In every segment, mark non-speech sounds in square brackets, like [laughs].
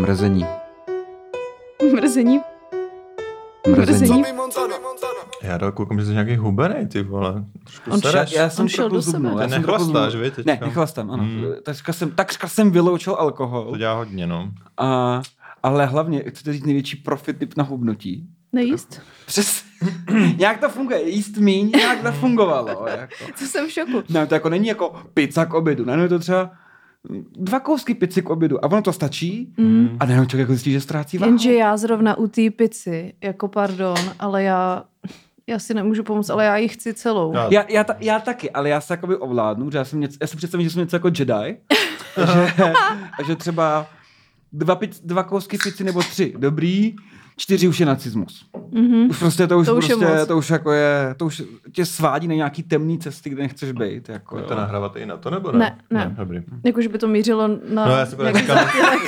Mrzení. Mrzení. Mrzení. Mrzení. Já to koukám, že jsi nějaký hubenej, ty vole. Trošku On šel- Já jsem On šel do sebe. Já jsem nechlastáš, vy, teďka? Ne, nechlastám, ano. Hmm. Takřka jsem, takřka jsem vyloučil alkohol. To dělá hodně, no. A, ale hlavně, chcete říct největší profit typ na hubnutí? Nejíst? Přes... [laughs] nějak to funguje, jíst míň, nějak to fungovalo. [laughs] Jako. To jsem v šoku. Ne, to jako není jako pizza k obědu, ne, no je to třeba dva kousky pizzy k obědu a ono to stačí Mm. a najednou člověk jako zjistí, že ztrácí váhu. Jenže já zrovna u té pici, jako pardon, ale já, já si nemůžu pomoct, ale já ji chci celou. Já- Já, já, ta, já taky, ale já se jakoby ovládnu, že já, jsem něco, já si představím, že jsem něco jako Jedi, [laughs] že, že třeba dva, pic, dva kousky pici nebo tři, dobrý, čtyři už je nacismus. Mhm. Už prostě to už, To už je prostě, moc. to už jako je, to už tě svádí na nějaký temný cesty, kde nechceš být. Jako, Budete jo. nahrávat i na to, nebo ne? Ne, ne. dobrý. Jakože by to mířilo na No já si právě říkám,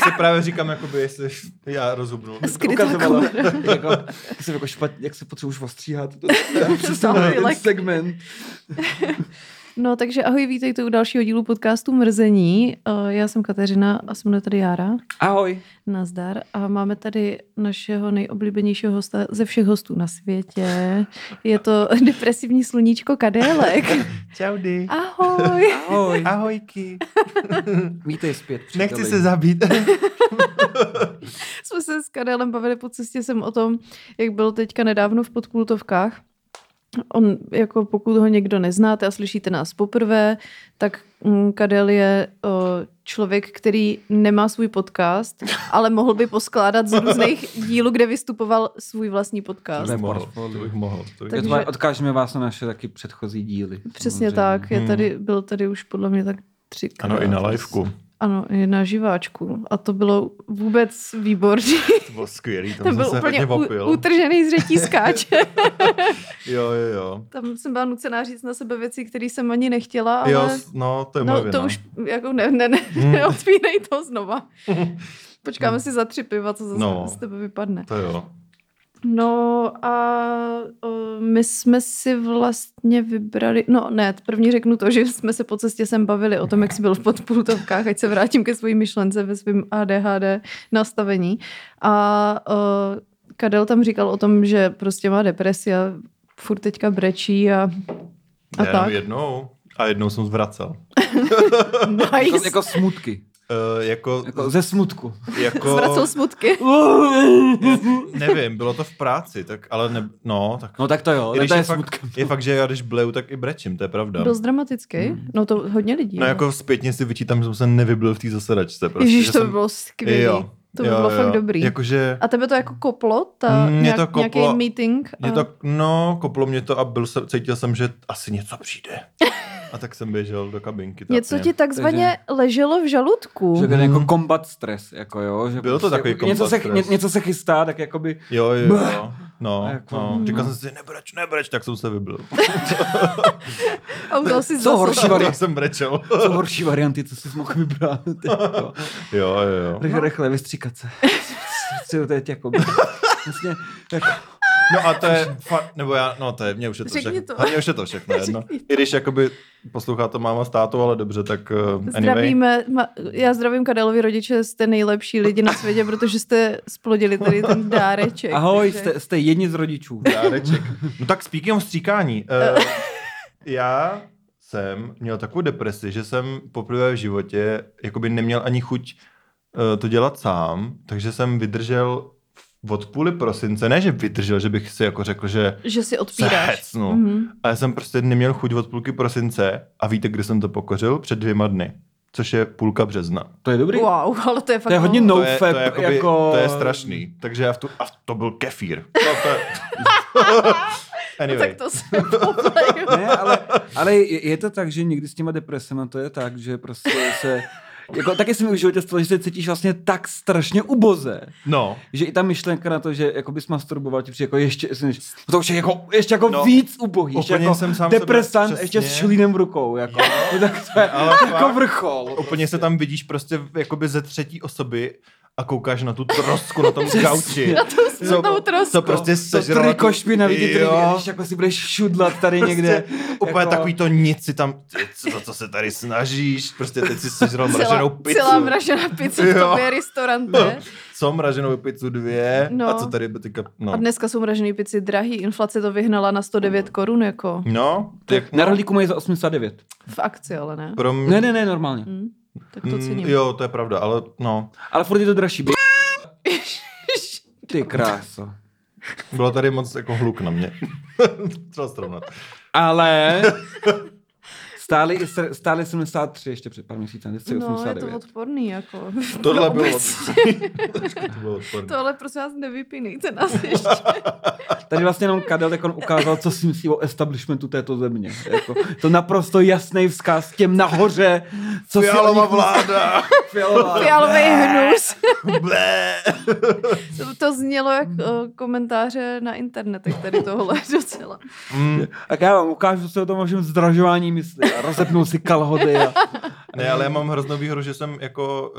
si právě říkám, jakoby, jestli já rozhubnu. skrytá ukazovalo, kamera. [laughs] jako, jak se jako špatně, jak se potřebuješ ostříhat. To, [laughs] to, segment. [laughs] No takže ahoj, vítejte u dalšího dílu podcastu Mrzení. Eh, Já jsem Kateřina a se mnou je tady Jára. Ahoj. Nazdar. A máme tady našeho nejoblíbenějšího hosta ze všech hostů na světě. Je to [laughs] depresivní sluníčko Kadélek. [laughs] Čaudy. Ahoj. Ahoj. Ahojky. [laughs] Vítej zpět. Nechci příteli. se zabít. Jsme se s Kadélem bavili po cestě sem o tom, jak byl teďka nedávno v podkultovkách. On, jako pokud ho někdo neznáte a slyšíte nás poprvé, tak mm, Kadel je o, člověk, který nemá svůj podcast, [laughs] ale mohl by poskládat z různých [laughs] dílů, kde vystupoval svůj vlastní podcast. bych Ne, mohl. portfolio. To bych mohl. To bych... Takže- Takže... Odkážeme vás na naše taky předchozí díly. Přesně samozřejmě. tak. Je Hmm. tady, byl tady už podle mě tak třikrát. Ano, i na liveku. Ano, i na živáčku. A to bylo vůbec výborný. To bylo skvělý, [laughs] tam jsem byl se úplně u, utržený z řetízkáče. [laughs] [laughs] Jo, jo, jo. Tam jsem byla nucená říct na sebe věci, které jsem ani nechtěla, ale... Jo, no, to je no, to už jako ne, ne, ne, Hmm. neotvírej to znova. Počkáme si za tři piva, co zase No. z tebe vypadne. To jo. No a my jsme si vlastně vybrali, no ne, první řeknu to, že jsme se po cestě sem bavili o tom, jak jsi byl v podpultovkách, ať se vrátím ke své myšlence ve svém ADHD nastavení. A o, Kadel tam říkal o tom, že prostě má depresi a furt teďka brečí a, a jenom tak. jednou. A jednou jsem zvracel. Jako, [laughs] Nice. jako smutky. Uh, jako, Jako ze smutku. jako, Zvracel smutky. nevím, bylo to v práci, tak, ale ne, no, tak No tak to jo, to je je, fakt, smutkem. je fakt, že já když bleju, tak i brečím, to je pravda. Dost dramatický. No to hodně lidí. No jo. jako zpětně si vyčítám, že jsem se nevyblil v té zasedačce. Prostě, Ježíš, že to by jsem, bylo skvělé. Jo, To by jo, bylo jo. fakt dobrý. Jakože, A tebe to jako koplo? Ta, Mm, mě nějak, to koplo. Nějaký meeting? A... mě to, no, koplo mě to a byl cítil jsem, že asi něco přijde. [laughs] A tak jsem běžel do kabinky. Něco tápně. ti takzvaně leželo v žaludku. Že to je jako combat stres, jako jo. Že Byl to prostě takový jako něco se, stres. ně, něco se chystá, tak jakoby Jo, jo, jo. No, Jako, no. mm. Říkal jsem si, nebreč, nebreč, tak jsem se vybil. A udělal si Co horší Tak variant? jsem brečel. jsou horší varianty, co jsi mohl vybrat. Jako. Jo, jo, jo. Rychle, rychle, vystříkat se. Chci teď jako vlastně, jako, No a to je fakt, nebo já, no to je, mě už je to Řekni všechno. to. A Mně už je to všechno [laughs] jedno. To. I když jakoby poslouchá to máma s tátou, ale dobře, tak uh, anyway. Zdravíme, ma, já zdravím Kadelovi rodiče, jste nejlepší lidi na světě, protože jste splodili tady ten [laughs] dáreček. ahoj, takže- jste, jste jedni z rodičů. Dáreček. No tak speaking o stříkání. Uh, já jsem měl takovou depresi, že jsem poprvé v životě jakoby neměl ani chuť uh, to dělat sám, takže jsem vydržel od půli prosince, ne, že vydržel, že bych si jako řekl, že Že si se odpíráš. hecnu, Mhm. a já jsem prostě neměl chuť od půlky prosince a víte, kdy jsem to pokořil? Před dvěma dny, což je půlka března. To je dobrý. Wow, [laughs] ale to je fakt... To je hodně no to, je, to, je jakoby, jako... to je strašný. Takže já v tu, a to byl kefír. No, to je... [laughs] anyway. Tak to se. Ne, ale, ale je, je to tak, že někdy s těma depresema to je tak, že prostě se... Jako, taky se mi v životě stalo, že se cítíš vlastně tak strašně uboze, No, že i ta myšlenka na to, že jako bys masturboval, ti přijde jako ještě, to už je jako, ještě jako No, no, víc ubohý, ještě jako jsem sám depresant, sebe- ještě s šlínem v rukou, jako, no, tak [laughs] to je Ale jako vrchol. úplně se tam vidíš prostě jakoby ze třetí osoby a koukáš na tu trosku na tom [laughs] gauči. Na tu smutnou trosku. Co prostě To sežrala tu- triko na vidět, Jo. když jako si budeš šudlat tady někde. Prostě, úplně jako- takový to nic si tam, co, co se tady snažíš, prostě teď si sežral mraženou pizzu. celá mražená pizza v [laughs] tobě restaurant, ne? [laughs] Co mraženou pizzu dvě No. a co tady by teďka, no. A dneska jsou mražený pici drahý. Inflace to vyhnala na 109 korun, jako No, tak, Na no, rohlíku mají za 89. v akci, ale ne. pro mě, Ne, ne, ne, normálně. Hm, tak to Mm, cením. jo, to je pravda, ale no, Ale furt je to dražší. bě- [laughs] Ty kráso. bylo tady moc jako hluk na mě. [laughs] Třeba srovnat. Ale [laughs] se- stáli 73 ještě před pár měsíci, teď je No, je to 89. odporný, jako. Tohle bylo, Obecně. to bylo odporné. To ale prosím vás nevypínejte nás ještě. Tady vlastně jenom Kadel tak on ukázal, co si myslí o establishmentu této země. Jako, to naprosto jasný vzkaz těm nahoře, co si Fialová nich vláda. Fialová. Fialový hnus. Blé. To, to znělo jak uh, komentáře na internetech tady tohle [laughs] docela. Mm, Tak já vám ukážu, co si o tom vašem zdražování myslí. A rozepnu si kalhoty. A... ne, ale já mám hroznou výhodu, že jsem jako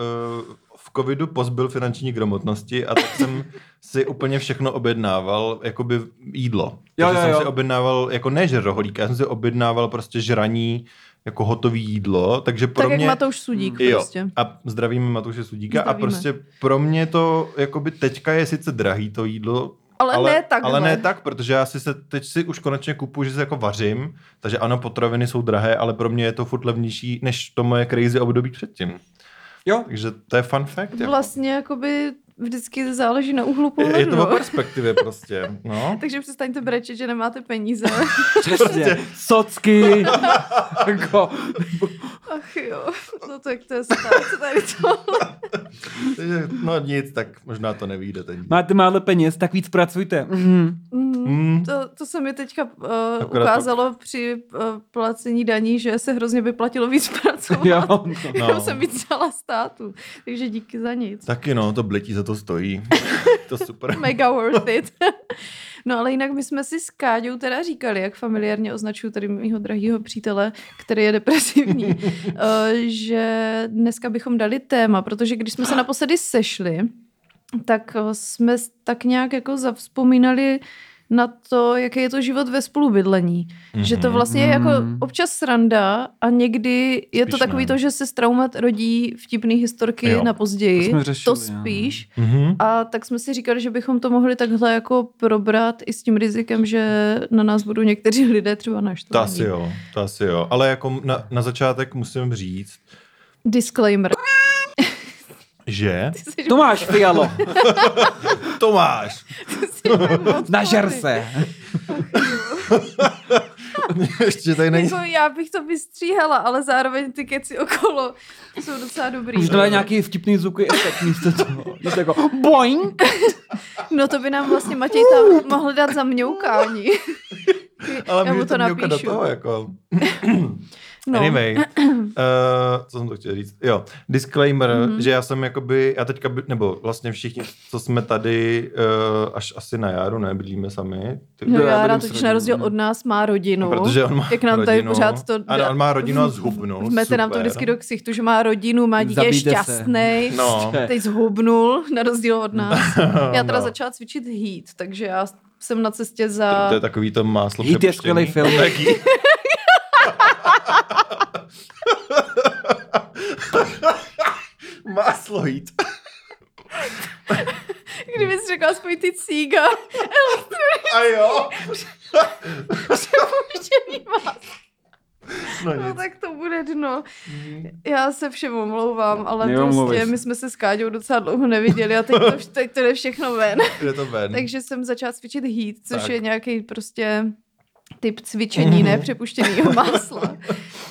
uh, covidu pozbyl finanční gramotnosti a tak jsem [laughs] si úplně všechno objednával, jakoby jídlo. Jo, Takže jo, jsem si objednával, jako ne že rohlík, já jsem si objednával prostě žraní, jako hotový jídlo, takže pro Tak jak mě... Matouš Sudík Jo, prostě. a zdravíme Matouše Sudíka Zdravíme. a prostě pro mě to, jakoby teďka je sice drahý to jídlo, Ale, ale, ne takhle. ale ne tak, protože já si se teď si už konečně kupuju, že se jako vařím, takže ano, potraviny jsou drahé, ale pro mě je to furt levnější, než to moje crazy období předtím. Jo, Takže to je fun fact. Jako. Vlastně jakoby vždycky záleží na úhlu Je, pohledu. je to o perspektivě prostě. No. [laughs] Takže přestaňte brečet, že nemáte peníze. [laughs] přesně. Socky. [laughs] jako, Ach jo, no tak to je stát tady to. [laughs] No nic, tak možná to nevíde teď. máte málo peněz, tak víc pracujte. Mhm. Mm. To, to se mi teďka uh, Akorát ukázalo při uh, placení daní, že se hrozně vyplatilo víc [laughs] pracovat. Jo, no. Jsem víc dala státu. Takže díky za nic. Taky no, to blití za to stojí. [laughs] to super. Mega worth it. No ale jinak my jsme si s Káďou teda říkali, jak familiárně označuju tady mýho drahého přítele, který je depresivní, [laughs] eh, že dneska bychom dali téma, protože když jsme se naposledy sešli, tak eh, jsme tak nějak jako zavzpomínali na to, jaký je to život ve spolubydlení. Mm-hmm. Že to vlastně je jako Mhm. občas sranda a někdy je Spíš to takový ne. to, že se z traumat rodí vtipný historky Jo. na později. To jsme řešili, to jo. spíš. Mhm. A tak jsme si říkali, že bychom to mohli takhle jako probrat i s tím rizikem, že na nás budou někteří [laughs] lidé třeba To naštvaní. asi jo, to asi jo. Ale jako na, na začátek musím říct, Disclaimer. Že Ty jsi Tomáš Fialo, [laughs] Tomáš, nažer se. [laughs] ještě tady není... Jako já bych to vystříhala, ale zároveň ty keci okolo jsou docela dobrý. Už to nějaký vtipný zvuky efekt místo toho. Místo jako boing. [laughs] No to by nám vlastně Matěj tam mohl dát za mňoukání. Ale já mu to mňoukat do napíšu. toho, jako. [clears throat] [clears throat] No. Anyway, uh, [clears throat] co jsem to chtěl říct? Jo, disclaimer, Mhm. mm-hmm. že já jsem jakoby, já teďka, by, nebo vlastně všichni, co jsme tady uh, až asi na jaru, ne, bydlíme sami. Ty, No, Já s totiž na rozdíl no. od nás má rodinu. protože on má Jak nám rodinu. tady pořád to... Ano, on má rodinu a zhubnul. Vmete nám to vždycky do ksichtu, že má rodinu, má dítě, je šťastný. No, Teď zhubnul, na rozdíl od nás. [laughs] Já teda No. začala cvičit heat, takže já jsem na cestě za... to je takový to máslo Heat je skvělý film. [laughs] Máslo heat. [laughs] Kdyby jsi řekla aspoň ty cíga, A jo. přepuštěný. No No nic. tak to bude dno. Já se všem omlouvám, ale prostě my jsme se s Káďou docela dlouho neviděli a teď to, teď to jde všechno ven. [laughs] Jde to ven. Takže jsem začala cvičit heat, což Tak. je nějaký prostě typ cvičení, ne přepuštěného [laughs] másla.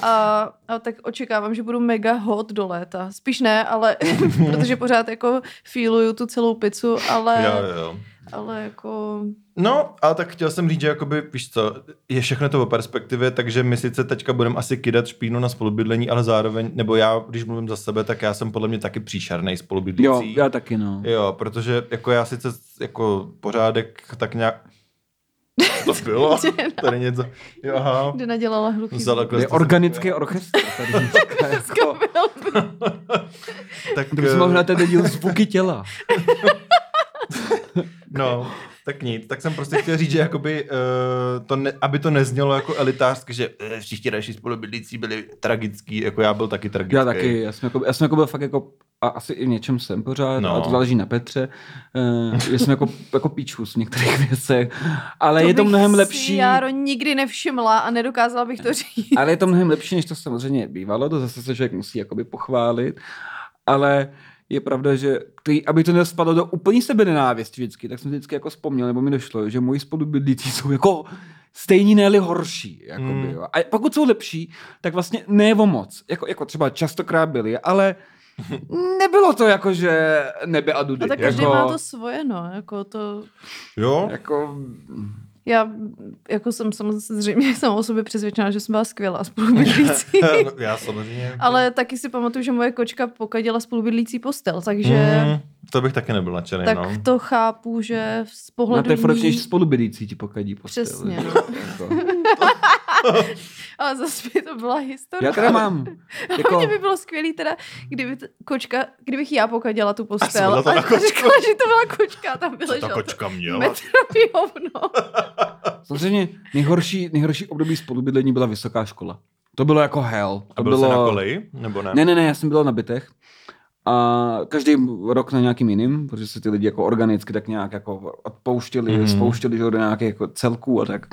A, a tak očekávám, že budu mega hot do léta. Spíš ne, ale [laughs] protože pořád jako feeluju tu celou pizzu, ale, Jo, jo. ale jako No, ale tak chtěl jsem říct, že jakoby, víš co, je všechno to o perspektivě, takže my sice teďka budeme asi kydat špínu na spolubydlení, ale zároveň, nebo já, když mluvím za sebe, tak já jsem podle mě taky příšerný Jo, spolubydlící. já taky no. Jo, protože jako já sice jako pořádek tak nějak... To [laughs] bylo? Tady něco... Jo, aha. kde nadělala hluchý Vzala Je organický orchestr tady [laughs] dneska, jako. tak, To bys mohl na ten díl zvuky těla. [laughs] no, tak nic. Tak jsem prostě chtěl říct, že jakoby, uh, to ne, aby to neznělo jako elitářsky, že uh, všichni naši spolubydlící byli tragický, jako já byl taky tragický. Já taky, já jsem, jako, já jsem jako byl fakt jako, a asi i v něčem jsem pořád, No. ale to záleží na Petře, uh, že jsem jako, [laughs] jako píčus v některých věcech, ale je to mnohem lepší. Járo nikdy nevšimla a nedokázala bych to říct. Ale je to mnohem lepší, než to samozřejmě bývalo, to zase se člověk musí jakoby pochválit, ale je pravda, že ty, aby to nespadlo do úplný sebe nenávisti vždycky, tak jsem si vždycky jako vzpomněl, nebo mi došlo, že moji spolubydlící jsou jako stejní, ne horší. Jakoby, Mm. jo. A pokud jsou lepší, tak vlastně ne o moc. Jako, jako třeba častokrát byli, ale [laughs] nebylo to jako, že nebe a dudy. A tak každý jako, má to svoje, no. Jako to, Jo? jako, já jako jsem samozřejmě sama [laughs] o sobě přesvědčená, že jsem byla skvělá spolubydlící. No, [laughs] já samozřejmě. Ale taky si pamatuju, že moje kočka pokadila spolubydlící postel, takže Mm, to bych taky nebyl nadšený, tak no. to chápu, že z na pohledu to je ní- spolubydlící ti pokadí postel. Přesně, no. [laughs] Ale zase by to byla historie. Já teda mám. [laughs] Jako... Mně by bylo skvělý teda, kdyby t- kočka, kdybych já pokaděla tu postel byla to a [laughs] říkala, že to byla kočka a tam by Co ta kočka měla? metrový hovno. [laughs] Samozřejmě nejhorší, nejhorší období spolubydlení byla vysoká škola. To bylo jako hell. To A byl bylo... jsi na koleji? Nebo ne? Ne, ne, ne, já jsem byl na bytech. A každý rok na nějakým jiným, protože se ty lidi jako organicky tak nějak jako odpouštěli, mm. spouštěli že, do nějakých jako celků a tak.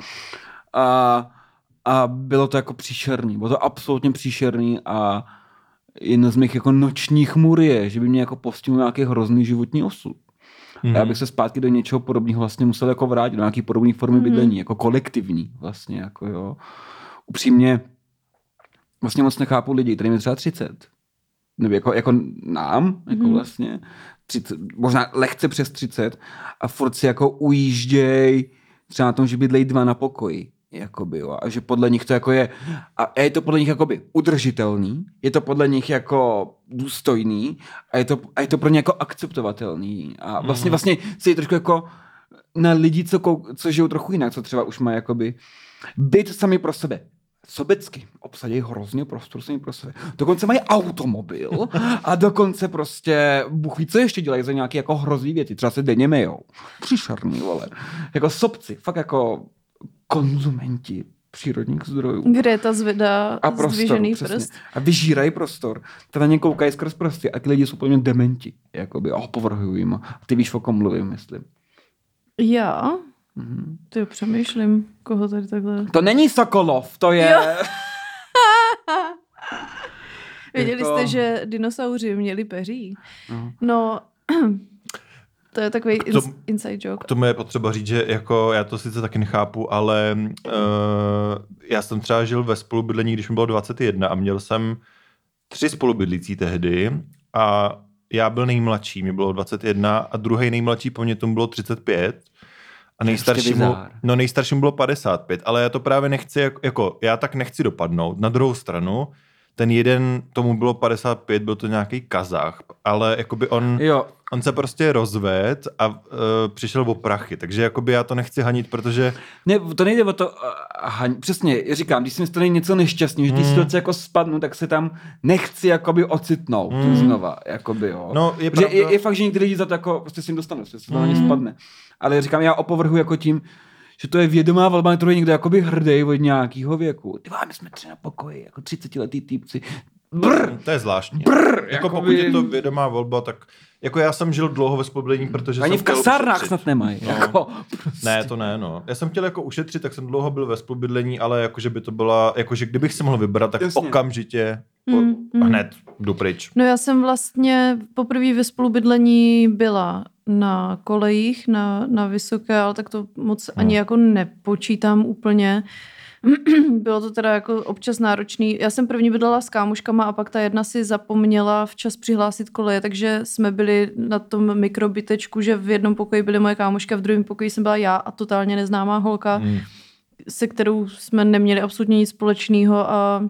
A, a bylo to jako příšerný. Bylo to absolutně příšerný a jedna z mých jako nočních můr je, že by mě jako postihl nějaký hrozný životní osud. Mhm. A já bych se zpátky do něčeho podobného vlastně musel jako vrátit, do nějaké podobné formy Mhm. bydlení, jako kolektivní vlastně, jako jo. Upřímně, vlastně moc nechápu lidi, kterým je třeba 30. Nebo jako, jako nám, jako Mhm. vlastně, 30, možná lehce přes 30 a furt si jako ujížděj třeba na tom, že bydlejí dva na pokoji. Jakoby, jo, a že podle nich to jako je, a je to podle nich jakoby udržitelný, je to podle nich jako důstojný a je to, a je to pro ně jako akceptovatelný. A vlastně, Mhm. vlastně si trošku jako na lidi, co, kou, co žijou trochu jinak, co třeba už mají jakoby byt sami pro sebe. Sobecky obsadí hrozně prostoru sami pro sebe. Dokonce mají automobil a dokonce prostě, Bůh ví, co ještě dělají za nějaké jako hrozný věci. Třeba se denně mejou. Příšerný, vole. Jako sobci, fakt jako konzumenti přírodních zdrojů. Kde je ta zveda A prostor, prst? A vyžírají prostor. To na ně koukají skrz prsty a ty lidi jsou úplně dementi. Jakoby, oh, povrhují jim. A ty víš, o kom mluvím, myslím. Já? Mhm. Ty přemýšlím, koho tady takhle... To není Sokolov, to je... Věděli Jako- jste, že dinosauři měli peří? No. No, to je takový To- ins- inside K joke. tomu je potřeba říct, že jako já to sice taky nechápu, ale uh, já jsem třeba žil ve spolubydlení, když mi bylo 21 a měl jsem tři spolubydlící tehdy a já byl nejmladší, mi bylo 21 a druhý nejmladší po mně tomu bylo 35 a nejstaršímu, no nejstaršímu bylo 55, ale já to právě nechci, jako, jako já tak nechci dopadnout. Na druhou stranu, ten jeden, tomu bylo 55, byl to nějaký kazach, ale jakoby on... Jo, On se prostě rozved a uh, přišel o prachy, takže jakoby já to nechci hanit, protože Ne, to nejde o to, aha, přesně, říkám, když si mi stane něco nešťastného, že ty Mm. situace jako spadnu, tak se tam nechci jakoby ocitnout Mm. znova, jakoby jo. no je pravda, je, je, fakt, že někdy lidi za to jako, prostě si jim dostane, prostě se to na ně Mm. spadne. Ale říkám, já opovrhu jako tím, že to je vědomá volba, na kterou je někdo jakoby hrdý od nějakého věku. Ty vole, my jsme tři na pokoji, jako 30 letý týpci. Brr, to je zvláštní. brr, jako pokud jakoby- je to vědomá volba, tak jako já jsem žil dlouho ve spolubydlení, protože Ani jsem v kasárnách ušetřit. snad nemají. No. Jako, prostě. Ne, to ne, no. Já jsem chtěl jako ušetřit, tak jsem dlouho byl ve spolubydlení, ale jakože by to byla, jakože kdybych si mohl vybrat, tak Jasně. okamžitě po, Mm, mm. hned jdu pryč. No já jsem vlastně poprvé ve spolubydlení byla na kolejích, na, na vysoké, ale tak to moc No. ani jako nepočítám úplně. [clears throat] Bylo to teda jako občas náročný. Já jsem první bydlela s kámoškama a pak ta jedna si zapomněla včas přihlásit koleje, takže jsme byli na tom mikrobytečku, že v jednom pokoji byly moje kámošky a v druhém pokoji jsem byla já a totálně neznámá holka Mm. se kterou jsme neměli absolutně nic společného a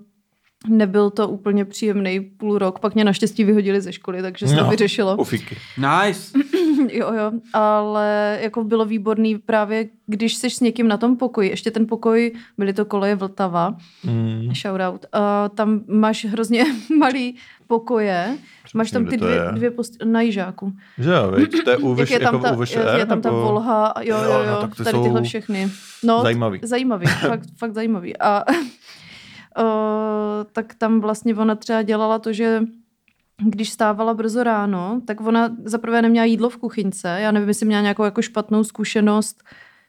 nebyl to úplně příjemný půl rok. Pak mě naštěstí vyhodili ze školy, takže se to No, vyřešilo. Ufiky. Nice. [clears throat] jo, jo, ale jako bylo výborný právě, když jsi s někým na tom pokoji, ještě ten pokoj, byly to koleje Vltava, Mm. shoutout, a tam máš hrozně [laughs] malý pokoje Máš tam ty dvě, dvě post... na jižáku. Že jo, viď? To je [clears throat] u Jak vyš, je tam jako ta, u vyš je, je tam ta volha, jo, jo, Jo, jo, no, tak ty tady jsou tyhle všechny. No, zajímavý. Zajímavý, [laughs] fakt, fakt zajímavý. A [laughs] o, tak tam vlastně ona třeba dělala to, že když stávala brzo ráno, tak ona zaprvé neměla jídlo v kuchyňce. Já nevím, jestli měla nějakou jako špatnou zkušenost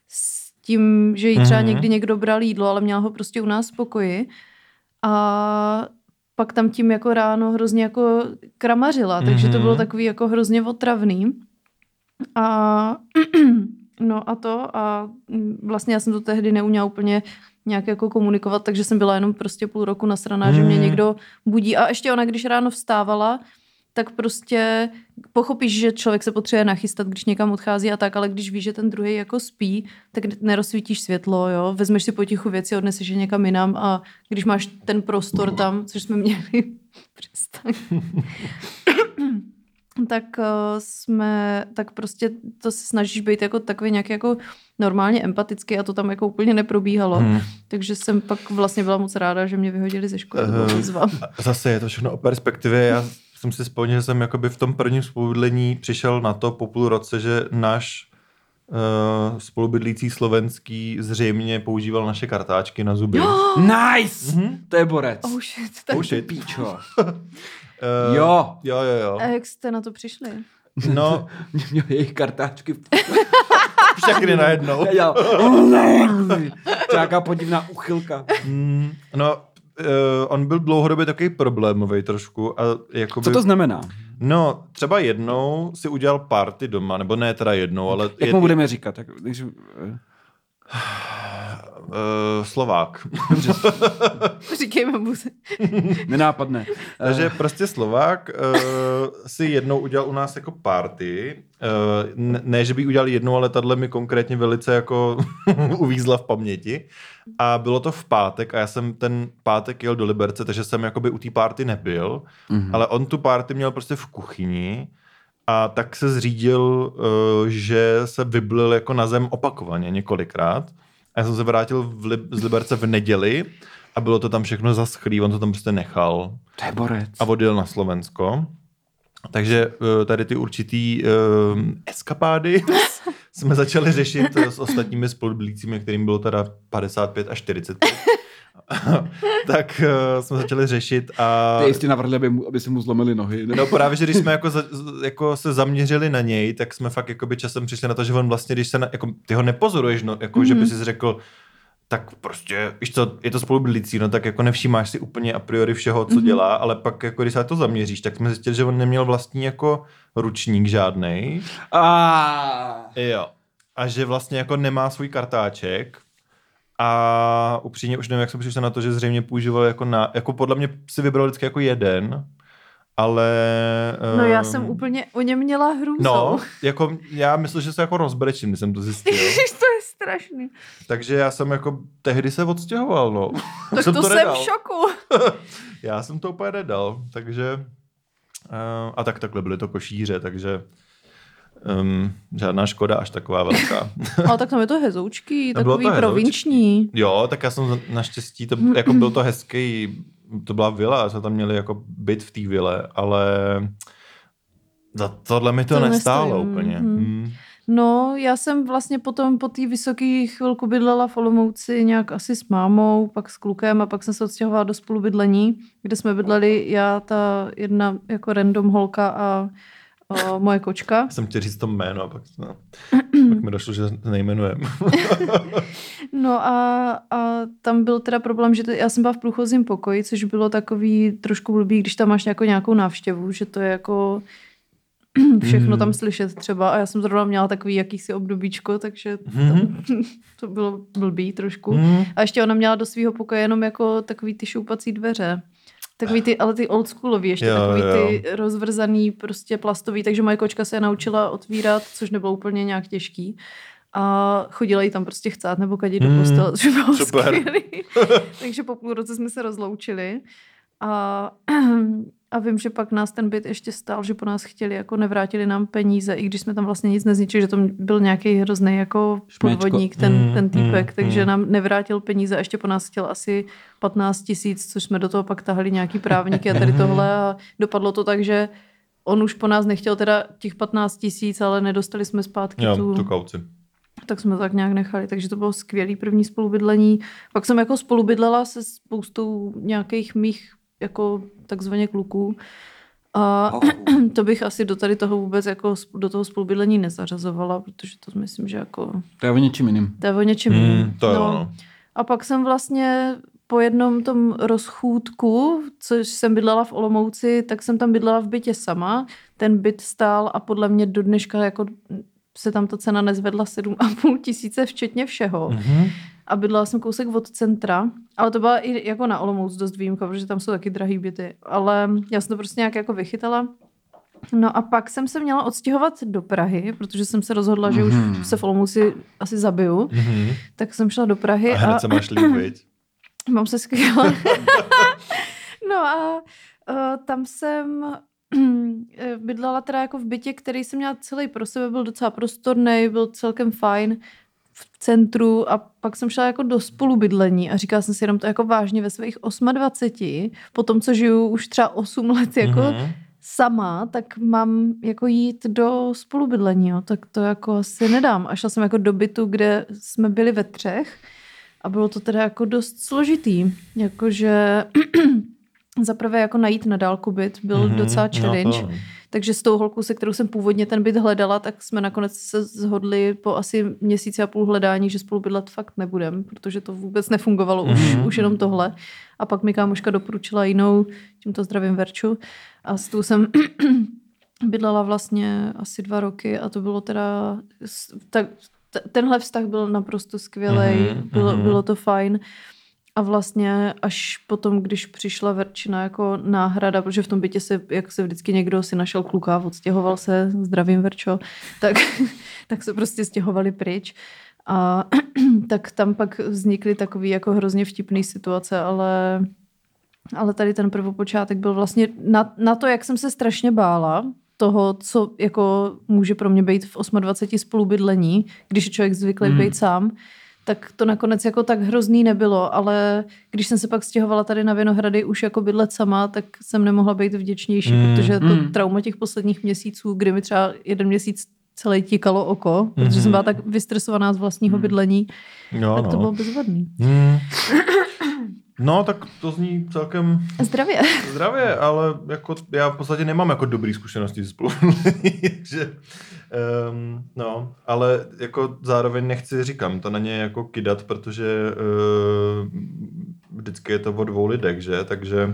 s tím, že jí třeba Mhm. někdy někdo bral jídlo, ale měla ho prostě u nás v pokoji. A pak tam tím jako ráno hrozně jako kramařila, takže to bylo Mhm. takový jako hrozně otravný. A [clears throat] no a to a mm, vlastně já jsem to tehdy neuměla úplně nějak jako komunikovat, takže jsem byla jenom prostě půl roku nasraná, že mě Mhm. někdo budí. A ještě ona, když ráno vstávala, tak prostě pochopíš, že člověk se potřebuje nachystat, když někam odchází a tak, ale když víš, že ten druhý jako spí, tak nerozsvítíš světlo, jo, vezmeš si potichu věci, odneseš je někam jinam a když máš ten prostor tam, což jsme měli, [laughs] přestaň, [laughs] tak uh, jsme, tak prostě to se snažíš být jako takový nějaký jako normálně empatický a to tam jako úplně neprobíhalo. Hmm. Takže jsem pak vlastně byla moc ráda, že mě vyhodili ze školy. Eh, výzva. Zase je to všechno o perspektivě. Já jsem si vzpomněl, že jsem jakoby v tom prvním spolubydlení přišel na to po půl roce, že náš uh, spolubydlící slovenský zřejmě používal naše kartáčky na zuby. Nice! Mhm. To je borec. Oh shit, tak... Oh shit. Píčo. [laughs] Uh, Jo. Jo, jo, jo. A jak jste na to přišli? No, [laughs] Mě měl jejich kartáčky. [laughs] všechny najednou. Já Nějaká podivná uchylka. Mm, no, uh, on byl dlouhodobě takový problémový trošku. A jakoby, Co to znamená? No, třeba jednou si udělal party doma, nebo ne teda jednou, ale... Jak mu budeme říkat? Jak, když, [sighs] Uh, Slovák. [laughs] Říkejme mu. [laughs] nenápadné. Takže prostě Slovák uh, si jednou udělal u nás jako party. Uh, ne, ne, že by udělal jednou, ale tahle mi konkrétně velice jako [laughs] uvízla v paměti. A bylo to v pátek a já jsem ten pátek jel do Liberce, takže jsem jakoby u té party nebyl. Mhm. Ale on tu party měl prostě v kuchyni a tak se zřídil, uh, že se vyblil jako na zem opakovaně několikrát. A já jsem se vrátil v Lib- z Liberce v neděli a bylo to tam všechno zaschlý, on to tam prostě nechal To je borec. a odjel na Slovensko. Takže eh, tady ty určitý uh, eskapády [laughs] jsme začali řešit eh, s ostatními spolubydlícími, kterým bylo teda 55 a 45. [laughs] tak uh, jsme začali řešit a... Ty jistě navrhli, aby, mu, aby se mu zlomili nohy. [laughs] No právě, že když jsme jako, za, jako se zaměřili na něj, tak jsme fakt jakoby časem přišli na to, že on vlastně, když se, na, jako, ty ho nepozoruješ, no, jako, mm-hmm. že by si řekl, tak prostě, víš co, je to spolubydlící, no tak jako nevšímáš si úplně a priori všeho, co mm-hmm. dělá, ale pak jako když se na to zaměříš, tak jsme zjistili, že on neměl vlastní jako ručník žádnej. A Jo. A že vlastně jako nemá svůj kartáček a upřímně už nevím, jak jsem přišel na to, že zřejmě používal jako na, jako podle mě si vybral vždycky jako jeden, ale... No já ehm, jsem úplně o něm měla hrůzu. No, jako já myslím, že se jako rozbrečím, když jsem to zjistil. [laughs] Ježiš, to je strašný. Takže já jsem jako tehdy se odstěhoval, no. Tak [laughs] jsem to, to jsem nedal. v šoku. [laughs] Já jsem to úplně nedal, takže... Uh, a tak takhle byly to košíře, takže um, žádná škoda až taková velká. [laughs] Ale tak tam je to hezoučký, bylo takový to hezoučký. provinční. jo, tak já jsem naštěstí, to, jako byl to hezký, to byla vila, jsme tam měli jako byt v té vile, ale za tohle mi to, To nestálo nestojí, úplně. Hmm. No, já jsem vlastně potom po té vysoké chvilku bydlela v Olomouci nějak asi s mámou, pak s klukem a pak jsem se odstěhovala do spolubydlení, kde jsme bydleli já, ta jedna jako random holka a, a moje kočka. Jsem chtěl říct to jméno, a pak, no, [clears throat] pak mi došlo, že nejmenujeme. [laughs] No a, a tam byl teda problém, že to, já jsem byla v průchozím pokoji, což bylo takový trošku blbý, když tam máš nějakou, nějakou návštěvu, že to je jako [clears throat] všechno Mhm. tam slyšet třeba a já jsem zrovna měla takový jakýsi obdobíčko, takže tam, [laughs] to bylo blbý trošku. Hmm. A ještě ona měla do svého pokoje jenom jako takový ty šoupací dveře. Takový ty, ale ty oldschoolový ještě, Jo, takový jo. ty rozvrzaný, prostě plastový, takže moje kočka se je naučila otvírat, což nebylo úplně nějak těžký. A chodila jí tam prostě chcát nebo kadit do Hmm, postele, což bylo super. [laughs] takže po půl roce jsme se rozloučili. A, [clears throat] a vím, že pak nás ten byt ještě stál, že po nás chtěli, jako nevrátili nám peníze, i když jsme tam vlastně nic nezničili, že to byl nějaký hrozný jako podvodník, ten, Mm, ten týpek, mm, takže mm. nám nevrátil peníze a ještě po nás chtěl asi 15 tisíc, což jsme do toho pak tahali nějaký právníky a tady tohle a dopadlo to tak, že on už po nás nechtěl teda těch 15 tisíc, ale nedostali jsme zpátky Jo, tu, tu kauci. tak jsme to tak nějak nechali. Takže to bylo skvělý první spolubydlení. Pak jsem jako spolubydlela se spoustou nějakých mých jako takzvaně kluků. A Oh. [clears throat] to bych asi do tady toho vůbec jako do toho spolubydlení nezařazovala, protože to myslím, že jako To je o něčím jiným. to je o něčem Hmm, jiným. to jo, no. A pak jsem vlastně po jednom tom rozchůdku, což jsem bydlela v Olomouci, tak jsem tam bydlela v bytě sama. Ten byt stál a podle mě do dneška jako se tam ta cena nezvedla 7,5 tisíce včetně všeho. Mhm. A bydlela jsem kousek od centra, ale to byla i jako na Olomouc dost výjimka, protože tam jsou taky drahý byty. Ale já jsem to prostě nějak jako vychytala. No a pak jsem se měla odstěhovat do Prahy, protože jsem se rozhodla, že Mhm. už se v Olomouci asi zabiju. Mhm. Tak jsem šla do Prahy A hned se máš líp, viď? [clears throat] Mám se skvěle. [laughs] no a uh, tam jsem eh, bydlela teda jako v bytě, který jsem měla celý pro sebe, byl docela prostorný, byl celkem fajn v centru a pak jsem šla jako do spolubydlení a říkala jsem si jenom to jako vážně ve svých 28, po tom, co žiju už třeba 8 let jako Mhm. sama, tak mám jako jít do spolubydlení, jo. tak to jako asi nedám. A šla jsem jako do bytu, kde jsme byli ve třech a bylo to teda jako dost složitý. Jakože [clears throat] zaprvé jako najít na dálku byt byl Mhm. docela No, challenge. to- Takže s tou holkou, se kterou jsem původně ten byt hledala, tak jsme nakonec se zhodli po asi měsíci a půl hledání, že spolu bydlet fakt nebudem, protože to vůbec nefungovalo už, Mhm. už jenom tohle. A pak mi kámoška doporučila jinou, tímto zdravím Verču. A s tou jsem [clears throat] bydlela vlastně asi dva roky a to bylo teda... Tak, tenhle vztah byl naprosto skvělý, Mhm, bylo, mhm. bylo to fajn. A vlastně až potom, když přišla Verčina jako náhrada, protože v tom bytě se, jak se vždycky někdo si našel kluka, odstěhoval se, zdravím Verčo, tak, [laughs] tak se prostě stěhovali pryč. A [clears throat] tak tam pak vznikly takový jako hrozně vtipný situace, ale, ale tady ten prvopočátek byl vlastně na, na to, jak jsem se strašně bála, toho, co jako může pro mě být v 28 spolubydlení, když je člověk zvyklý Mm. být sám, tak to nakonec jako tak hrozný nebylo, ale když jsem se pak stěhovala tady na Vinohrady už jako bydlet sama, tak jsem nemohla být vděčnější, Mm. protože to Mm. trauma těch posledních měsíců, kdy mi třeba jeden měsíc celý tíkalo oko, protože Mhm. jsem byla tak vystresovaná z vlastního Mm. bydlení, Jo, tak to no. bylo bezvadný. Hmm. No, tak to zní celkem Zdravě. zdravě, ale jako já v podstatě nemám jako dobrý zkušenosti spolu. [laughs] Takže, um, no, ale jako zároveň nechci, říkám, to na ně jako kidat, protože uh, vždycky je to o dvou lidech, že? Takže,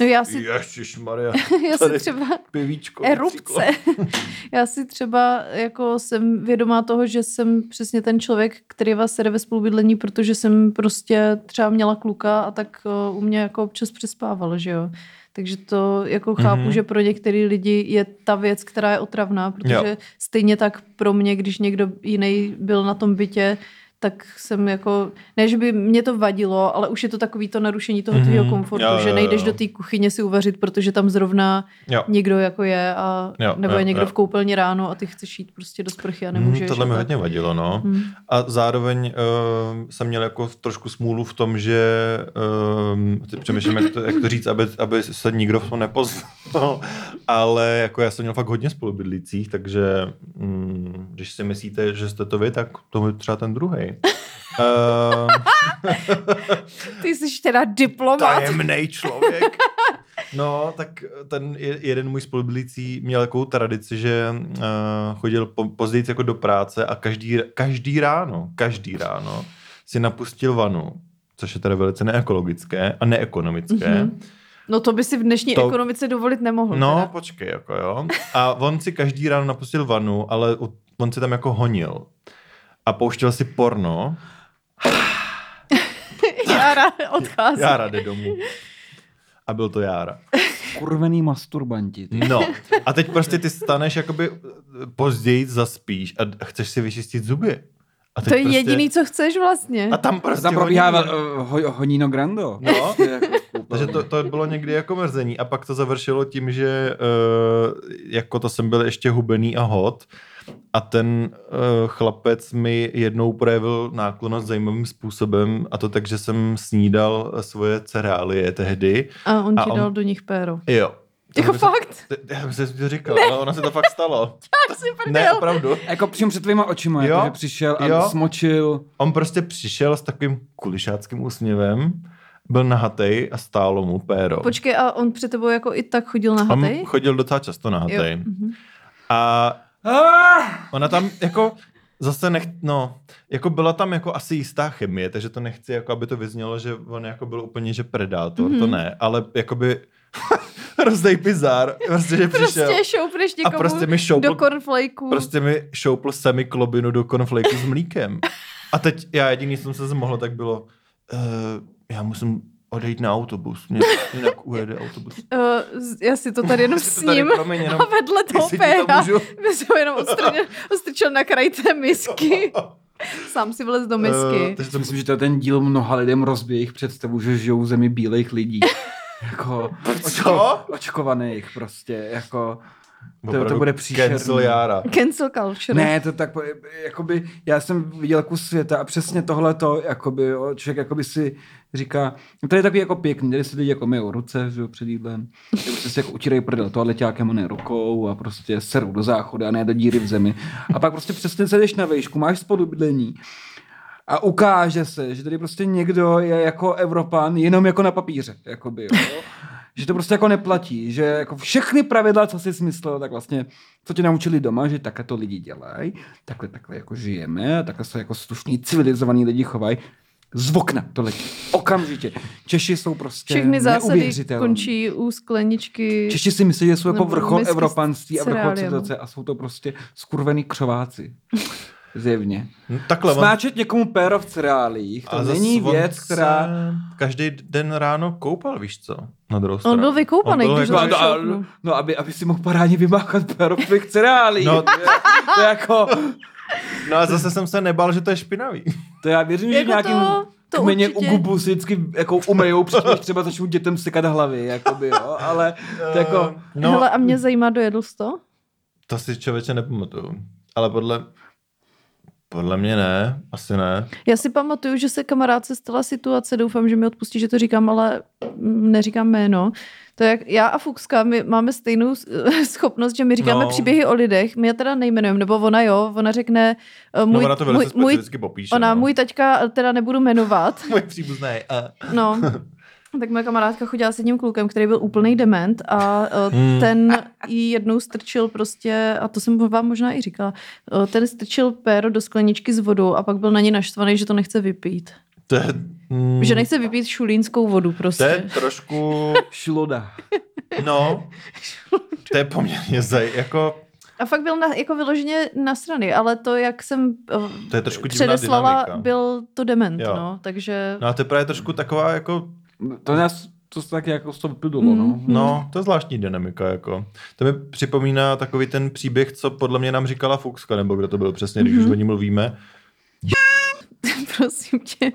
No já si, ježišmarja, [laughs] já si třeba... pivíčko. erupce. [laughs] Já si třeba jako jsem vědomá toho, že jsem přesně ten člověk, který vás sede ve spolubydlení, protože jsem prostě třeba měla kluka a tak uh, u mě jako občas přespával, že jo. Takže to jako chápu, Mhm. mm-hmm. že pro některé lidi je ta věc, která je otravná, protože jo. stejně tak pro mě, když někdo jiný byl na tom bytě, tak jsem jako, ne, že by mě to vadilo, ale už je to takový to narušení toho Mhm. tvýho komfortu, Jo, jo, že jo, nejdeš jo. do té kuchyně si uvařit, protože tam zrovna Jo. někdo jako je a Jo, nebo jo, je někdo jo. v koupelně ráno a ty chceš jít prostě do sprchy a nemůžeš. tohle mi hodně vadilo, no. Hmm. A zároveň uh, jsem měl jako trošku smůlu v tom, že teď přemýšlím, jak to, jak to říct, aby, aby se nikdo v tom nepoznal, [laughs] ale jako já jsem měl fakt hodně spolubydlících, takže um, když si myslíte, že jste to vy, tak to je třeba ten druhý. Uh, [laughs] Ty jsi teda diplomat. tajemný člověk. No, tak ten je- jeden můj spolubydlící měl takovou tradici, že uh, chodil po, později jako do práce a každý, každý ráno, každý ráno si napustil vanu, což je teda velice neekologické a neekonomické. Mm-hmm. Mhm. No to by si v dnešní To- ekonomice dovolit nemohl. No, teda. počkej, jako jo. A on si každý ráno napustil vanu, ale on si tam jako honil. A pouštěl si porno. [laughs] Jára odchází. Jára jde domů. A byl to Jára. Kurvený masturbanti. Ty. No, a teď prostě ty staneš jakoby později zaspíš a chceš si vyčistit zuby. A To je prostě, jediný, co chceš vlastně. A tam A prostě tam probíhá hodí- vel- ho, honino grando. No. To je jako. Takže to, to bylo někdy jako mrzení a pak to završilo tím, že uh, jako to jsem byl ještě hubený a hot a ten uh, chlapec mi jednou projevil náklonost zajímavým způsobem a to tak, že jsem snídal svoje cereálie tehdy. A on A ti on- dal do nich péro. Jo. Jako se- fakt? Ty- Já jsem si to říkal, ale ono se to fakt stalo. [laughs] Tak si Ne, prdel. opravdu. Jako přímo před tvýma očima, Jo, jako, že přišel a jo. smočil. On prostě přišel s takovým kulišáckým úsměvem, byl nahatej a stálo mu péro. Počkej, a on před tebou jako i tak chodil na On chodil docela často Jo. nahatej. mhm. A! Ona tam jako zase nech, no, jako byla tam jako asi jistá chemie, takže to nechci, jako aby to vyznělo, že on jako byl úplně, že predátor, mm-hmm. to Mhm. ne, ale jakoby [laughs] hrozný bizar, prostě, že přišel Prostě šoupneš někomu prostě mi šoupl- do cornflakeu. prostě mi šoupl semi klobinu do konfliktu s mlíkem. A teď já jediný, co jsem se zmohl, tak bylo, uh, já musím odejít na autobus, mě jinak [laughs] ujede autobus. Uh, já si to tady jenom si promiň, jenom, a vedle toho péra by se ho jenom ostrčil, ostrčil na kraj té misky. [laughs] Sám si vlez do misky. Eh, takže To myslím, že to je ten díl mnoha lidem rozbije jejich představu, že žijou v zemi bílých lidí. [laughs] jako Co? očkovaných prostě, jako... To, to bude příšerný. Cancel Jára. Cancel culture. Ne, to tak, jakoby, já jsem viděl kus světa a přesně tohle to, jakoby, jo, člověk jakoby si říká, no to je takový jako pěkný, tady si lidi jako myjou ruce, že před jídlem, že prostě si jako utírají prdel toaleťákem a ne rukou a prostě serou do záchodu a ne do díry v zemi. A pak prostě přesně se jdeš na vejšku, máš spolu bydlení a ukáže se, že tady prostě někdo je jako Evropan jenom jako na papíře, jakoby, jo. Že to prostě jako neplatí, že jako všechny pravidla, co jsi smyslel, tak vlastně, co tě naučili doma, že takhle to lidi dělají, takhle, takhle jako žijeme, takhle se jako slušní, civilizovaní lidi chovají, z okna to letí. Okamžitě. Češi jsou prostě Všechny zásady končí u skleničky. Češi si myslí, že jsou jako vrchol evropanství a vrchol civilizace a jsou to prostě skurvený křováci. Zjevně. No, takhle, on- někomu péro v cereálích, to zas není on věc, se která... Každý den ráno koupal, víš co? Na druhou On stranu. byl vykoupaný, On byl když No, jako- ho no, no, no aby, aby si mohl parádně vymáchat péro v těch cereálích. No. To, je, to je jako... No a zase jsem se nebal, že to je špinavý. To já věřím, že Jako nějakým to- to kmeně určitě. u gubu si vždycky jako umejou, předtím, než třeba začnou dětem sekat hlavy, jakoby, jo, ale to jako... No, Hele, a mě zajímá, dojedl jsi to? to si člověče nepamatuju. Ale podle... Podle mě ne, asi ne. Já si pamatuju, že se kamarádce stala situace, doufám, že mi odpustí, že to říkám, ale mm, neříkám jméno. To je jak já a Fuxka, my máme stejnou [laughs] schopnost, že my říkáme No. příběhy o lidech, my je teda nejmenujeme, nebo ona jo, ona řekne, uh, Můj, můj, no ona to můj, můj, popíše. ona, no. můj taťka teda nebudu jmenovat, [laughs] můj příbuzný. Uh. no. [laughs] Tak moje kamarádka chodila s jedním klukem, který byl úplný dement a uh, Hmm. ten jí jednou strčil prostě, a to jsem vám možná i říkala, uh, ten strčil péro do skleničky s vodou a pak byl na ní naštvaný, že to nechce vypít. To je... Mm, Že nechce vypít šulínskou vodu to je prostě. trošku... [laughs] Šloda. No, to je poměrně zaj... Jako, A fakt byl na, jako vyloženě na strany, ale to, jak jsem uh, to je trošku předeslala, dynamika. byl to dement, Jo. no, takže... No a to je právě trošku taková jako To nás to se tak jako vyplynulo, Mm. no. No, to je zvláštní dynamika, jako. To mi připomíná takový ten příběh, co podle mě nám říkala Fuxka, nebo kdo to byl přesně, když Mhm. už o ní mluvíme, [laughs] Prosím tě.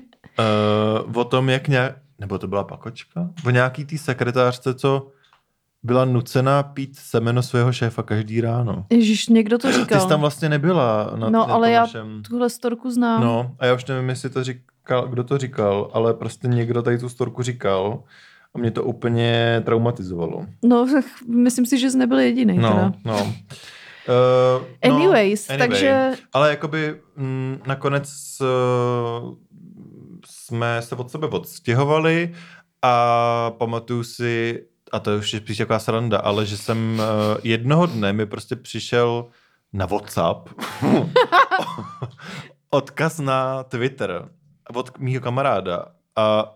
uh, o tom, jak nějak, nebo to byla pakočka, o nějaký té sekretářce, co byla nucena pít semeno svého šéfa každý ráno. Ježíš, někdo to Ty říkal. jsi tam vlastně nebyla. Na, No, na ale já našem... tuhle storku znám. No, a já už nevím, jestli to říkal, kdo to říkal, ale prostě někdo tady tu storku říkal a mě to úplně traumatizovalo. No, [laughs] myslím si, že jsi nebyl jediný. No, Teda. no. Uh, [laughs] Anyways, takže- Ale jakoby mm, nakonec uh, jsme se od sebe odstěhovali a pamatuju si, a to je už je spíš taková sranda, ale že jsem uh, jednoho dne mi prostě přišel na WhatsApp [laughs] odkaz na Twitter od mýho kamaráda a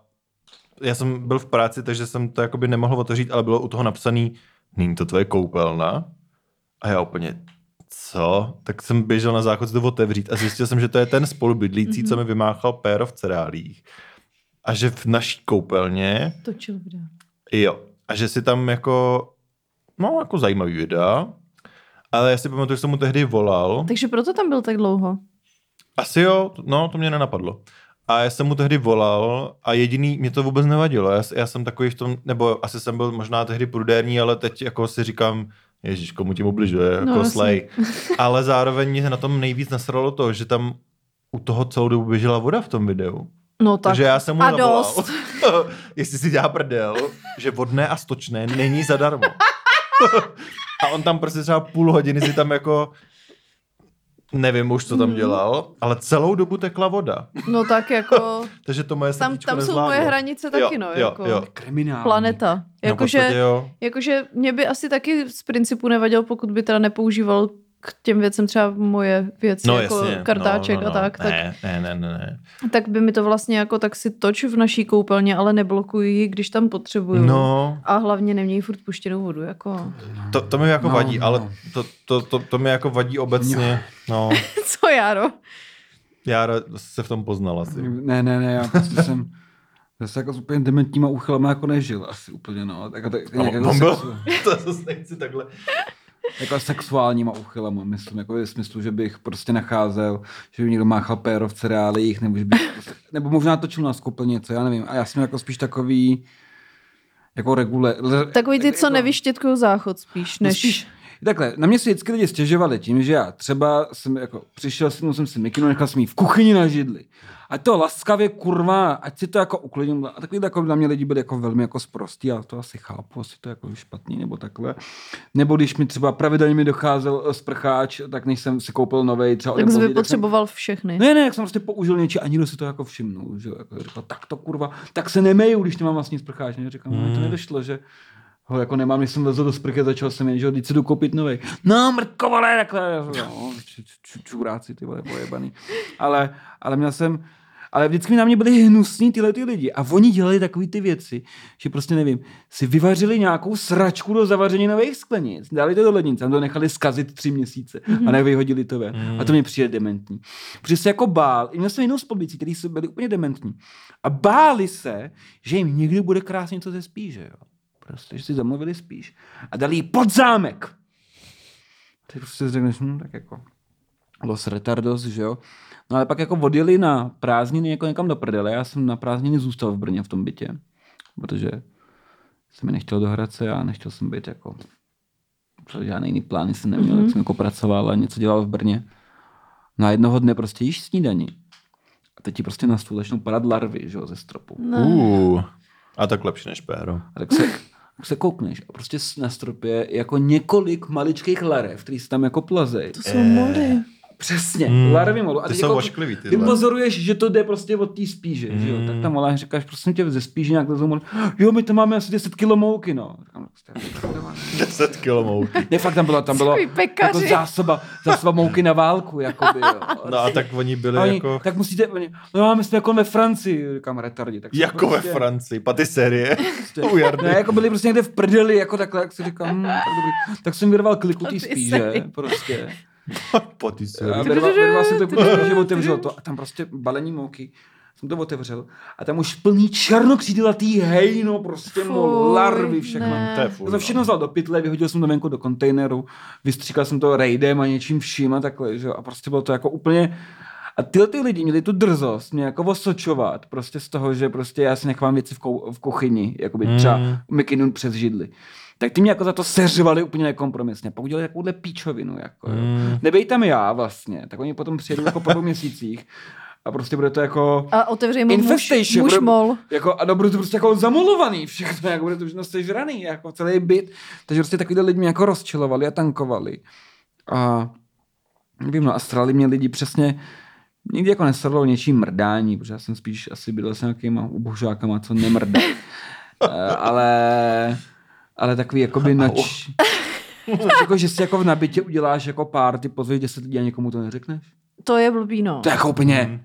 já jsem byl v práci, takže jsem to jakoby nemohl otevřít, ale bylo u toho napsaný, není to tvoje koupelna? A já úplně, co? Tak jsem běžel na záchod to otevřít a zjistil jsem, že to je ten spolubydlící, mm-hmm. co mi vymáchal péro v cereálích. A že v naší koupelně, Točil video. jo, a že si tam jako, no jako zajímavý videa, ale já si pamatuju, že jsem mu tehdy volal. Takže proto tam byl tak dlouho. Asi jo, no to mě nenapadlo. A já jsem mu tehdy volal a jediný, mě to vůbec nevadilo. Já, já jsem takový v tom, nebo asi jsem byl možná tehdy prudérní, ale teď jako si říkám, Ježíš, komu tím ubližuje, jako No, no, jasně. slej. [laughs] Ale zároveň mě na tom nejvíc nasralo to, že tam u toho celou dobu běžela voda v tom videu. No tak. Takže já jsem mu a zavolal, dost. [laughs] jestli si dělá prdel, že vodné a stočné není zadarmo. [laughs] a on tam prostě třeba půl hodiny si tam jako nevím už, co tam dělal, ale celou dobu tekla voda. No tak jako, [laughs] Takže to moje tam, tam jsou moje hranice taky, Jo, no, jo, jako jo. Kriminální. planeta. No, Jakože, jo. jakože mě by asi taky z principu nevadil, pokud by teda nepoužíval k těm věcem třeba moje věci, No jako jasně. kartáček no, no, no. a tak, tak, Ne, ne, ne, ne, tak by mi to vlastně jako tak si toč v naší koupelně, ale neblokuji ji, když tam potřebuju. No, A hlavně nemějí furt puštěnou vodu, jako. to, to mi jako No, vadí, no. ale to, to, to, to mi jako vadí obecně. No, [laughs] Co Jaro? já se v tom poznal asi. Ne, ne, ne, já prostě jsem zase jako s úplně dementníma úchylama jako nežil asi úplně, no. Tak, tak, No, nějak jako, on byl, [laughs] to zase nechci takhle. Jako sexuálníma úchylama, myslím, jako v smyslu, že bych prostě nacházel, že by někdo máchal péro v cereálích, nebo že bych, prostě, nebo možná točil na skupil něco, já nevím. A já jsem jako spíš takový, jako regule. Takový ty, co jako- nevyštětkují záchod spíš, No než... spíš, takhle, na mě si vždycky lidi stěžovali tím, že já třeba jsem jako přišel, si jsem si mikinu, nechal jsem jí v kuchyni na židli. A to laskavě, kurva, ať si to jako uklidím. A takový jako na mě lidi byli jako velmi jako sprostí, já to asi chápu, asi to je jako špatný nebo takhle. Nebo když mi třeba pravidelně mi docházel eh, sprcháč, tak než jsem si koupil nový třeba Tak jsi Boží, vypotřeboval všechny. Ne, ne, jak jsem prostě použil něčí a nikdo si to jako všimnul, že jo, jako říkal, tak to kurva, tak se nemeju, když nemám vlastní sprcháč, ne, říkám, mm. to nedošlo, že ho jako nemám, když jsem vezl do sprchy, začal jsem jen, že teď si jdu koupit nový. No, mrtko, vole, takhle, no, čuráci, ty vole, pojebaný. Ale, ale měl jsem, ale vždycky na mě byli hnusní tyhle ty lidi a oni dělali takové ty věci, že prostě nevím, si vyvařili nějakou sračku do zavaření nových sklenic, dali to do lednice, tam to nechali skazit tři měsíce mm-hmm. a nevyhodili to ven. Mm. A to mě přijde dementní. Protože se jako bál, i měl jsem jinou spolubící, kteří jsou byli úplně dementní. A báli se, že jim někdy bude krásně něco ze spíže, jo. Prostě, že si zamluvili spíš. A dali jí pod zámek. Ty prostě si řekneš, hm, tak jako los retardos, že jo. No ale pak jako odjeli na prázdniny jako někam do prdele. Já jsem na prázdniny zůstal v Brně v tom bytě, protože jsem mi nechtěl do Hradce a nechtěl jsem být jako protože žádný jiný plány jsem neměl, mm-hmm. tak jsem jako pracoval a něco dělal v Brně. No a jednoho dne prostě jíš snídaní. A teď ti prostě na stůl začnou padat larvy, že jo, ze stropu. Ne. Uh, a tak lepší než péro. A tak se, tak se koukneš a prostě na stropě je jako několik maličkých larev, který se tam jako plazej. To jsou moly. Přesně, Mm. larvy molu. A Ty jsou jako, ošklivý, Ty pozoruješ, že to jde prostě od té spíže, mm. že jo? Tak tam voláš, říkáš, prosím tě, ze spíže nějak lezou molu. Jo, my tam máme asi 10 kilo mouky, no. Říkám, prostě, 10 kilo mouky. ne, fakt tam bylo, tam bylo jako zásoba, zásoba mouky na válku, jakoby, jo. No a tak oni byli A oni, jako... Tak musíte, oni, no my jsme jako ve Francii, říkám retardi. Tak Jako ve prostě- Francii, patisserie. prostě- U Jardy. Ne, jako byli prostě někde v prdeli, jako takhle, jak si říkám, hm, tak, dobrý. tak jsem vyrval kliku ty spíže, prostě. [laughs] Patisserie. A vyrval, vyrval jsem to že otevřel to a tam prostě balení mouky. Jsem to otevřel a tam už plný černokřídlatý hejno, prostě mol, Fuj, larvy, všechno. ne. To je furt, no. všechno vzal do pytle, vyhodil jsem to venku do kontejneru, vystříkal jsem to rejdem a něčím vším a takhle, že. A prostě bylo to jako úplně... A tyhle ty lidi měli tu drzost mě jako osočovat prostě z toho, že prostě já si nechám věci v, kou, v kuchyni, jako by třeba Mm. mikinu přes židli. Tak ty mě jako za to seřvali úplně nekompromisně. Pak udělali takovouhle píčovinu. Jako. Mm. Nebej tam já vlastně. Tak oni potom přijedou jako po dvou měsících a prostě bude to jako... A otevřej mu muž, Infestation. muž bude- mol. Jako, a bude to prostě jako zamolovaný všechno, jako bude to všechno sežraný, jako celý byt. Takže prostě takovýhle lidi mě jako rozčilovali a tankovali. A nevím, no a strali mě lidi přesně, nikdy jako nesralo něčím mrdání, protože já jsem spíš asi bydlel s nějakýma ubožákama, co nemrdá. [laughs] Eh, ale, ale takový jakoby nač... jako, že si jako v nabitě uděláš jako party, pozveš 10 lidí a někomu to neřekneš? To je blbý, no. To je jako úplně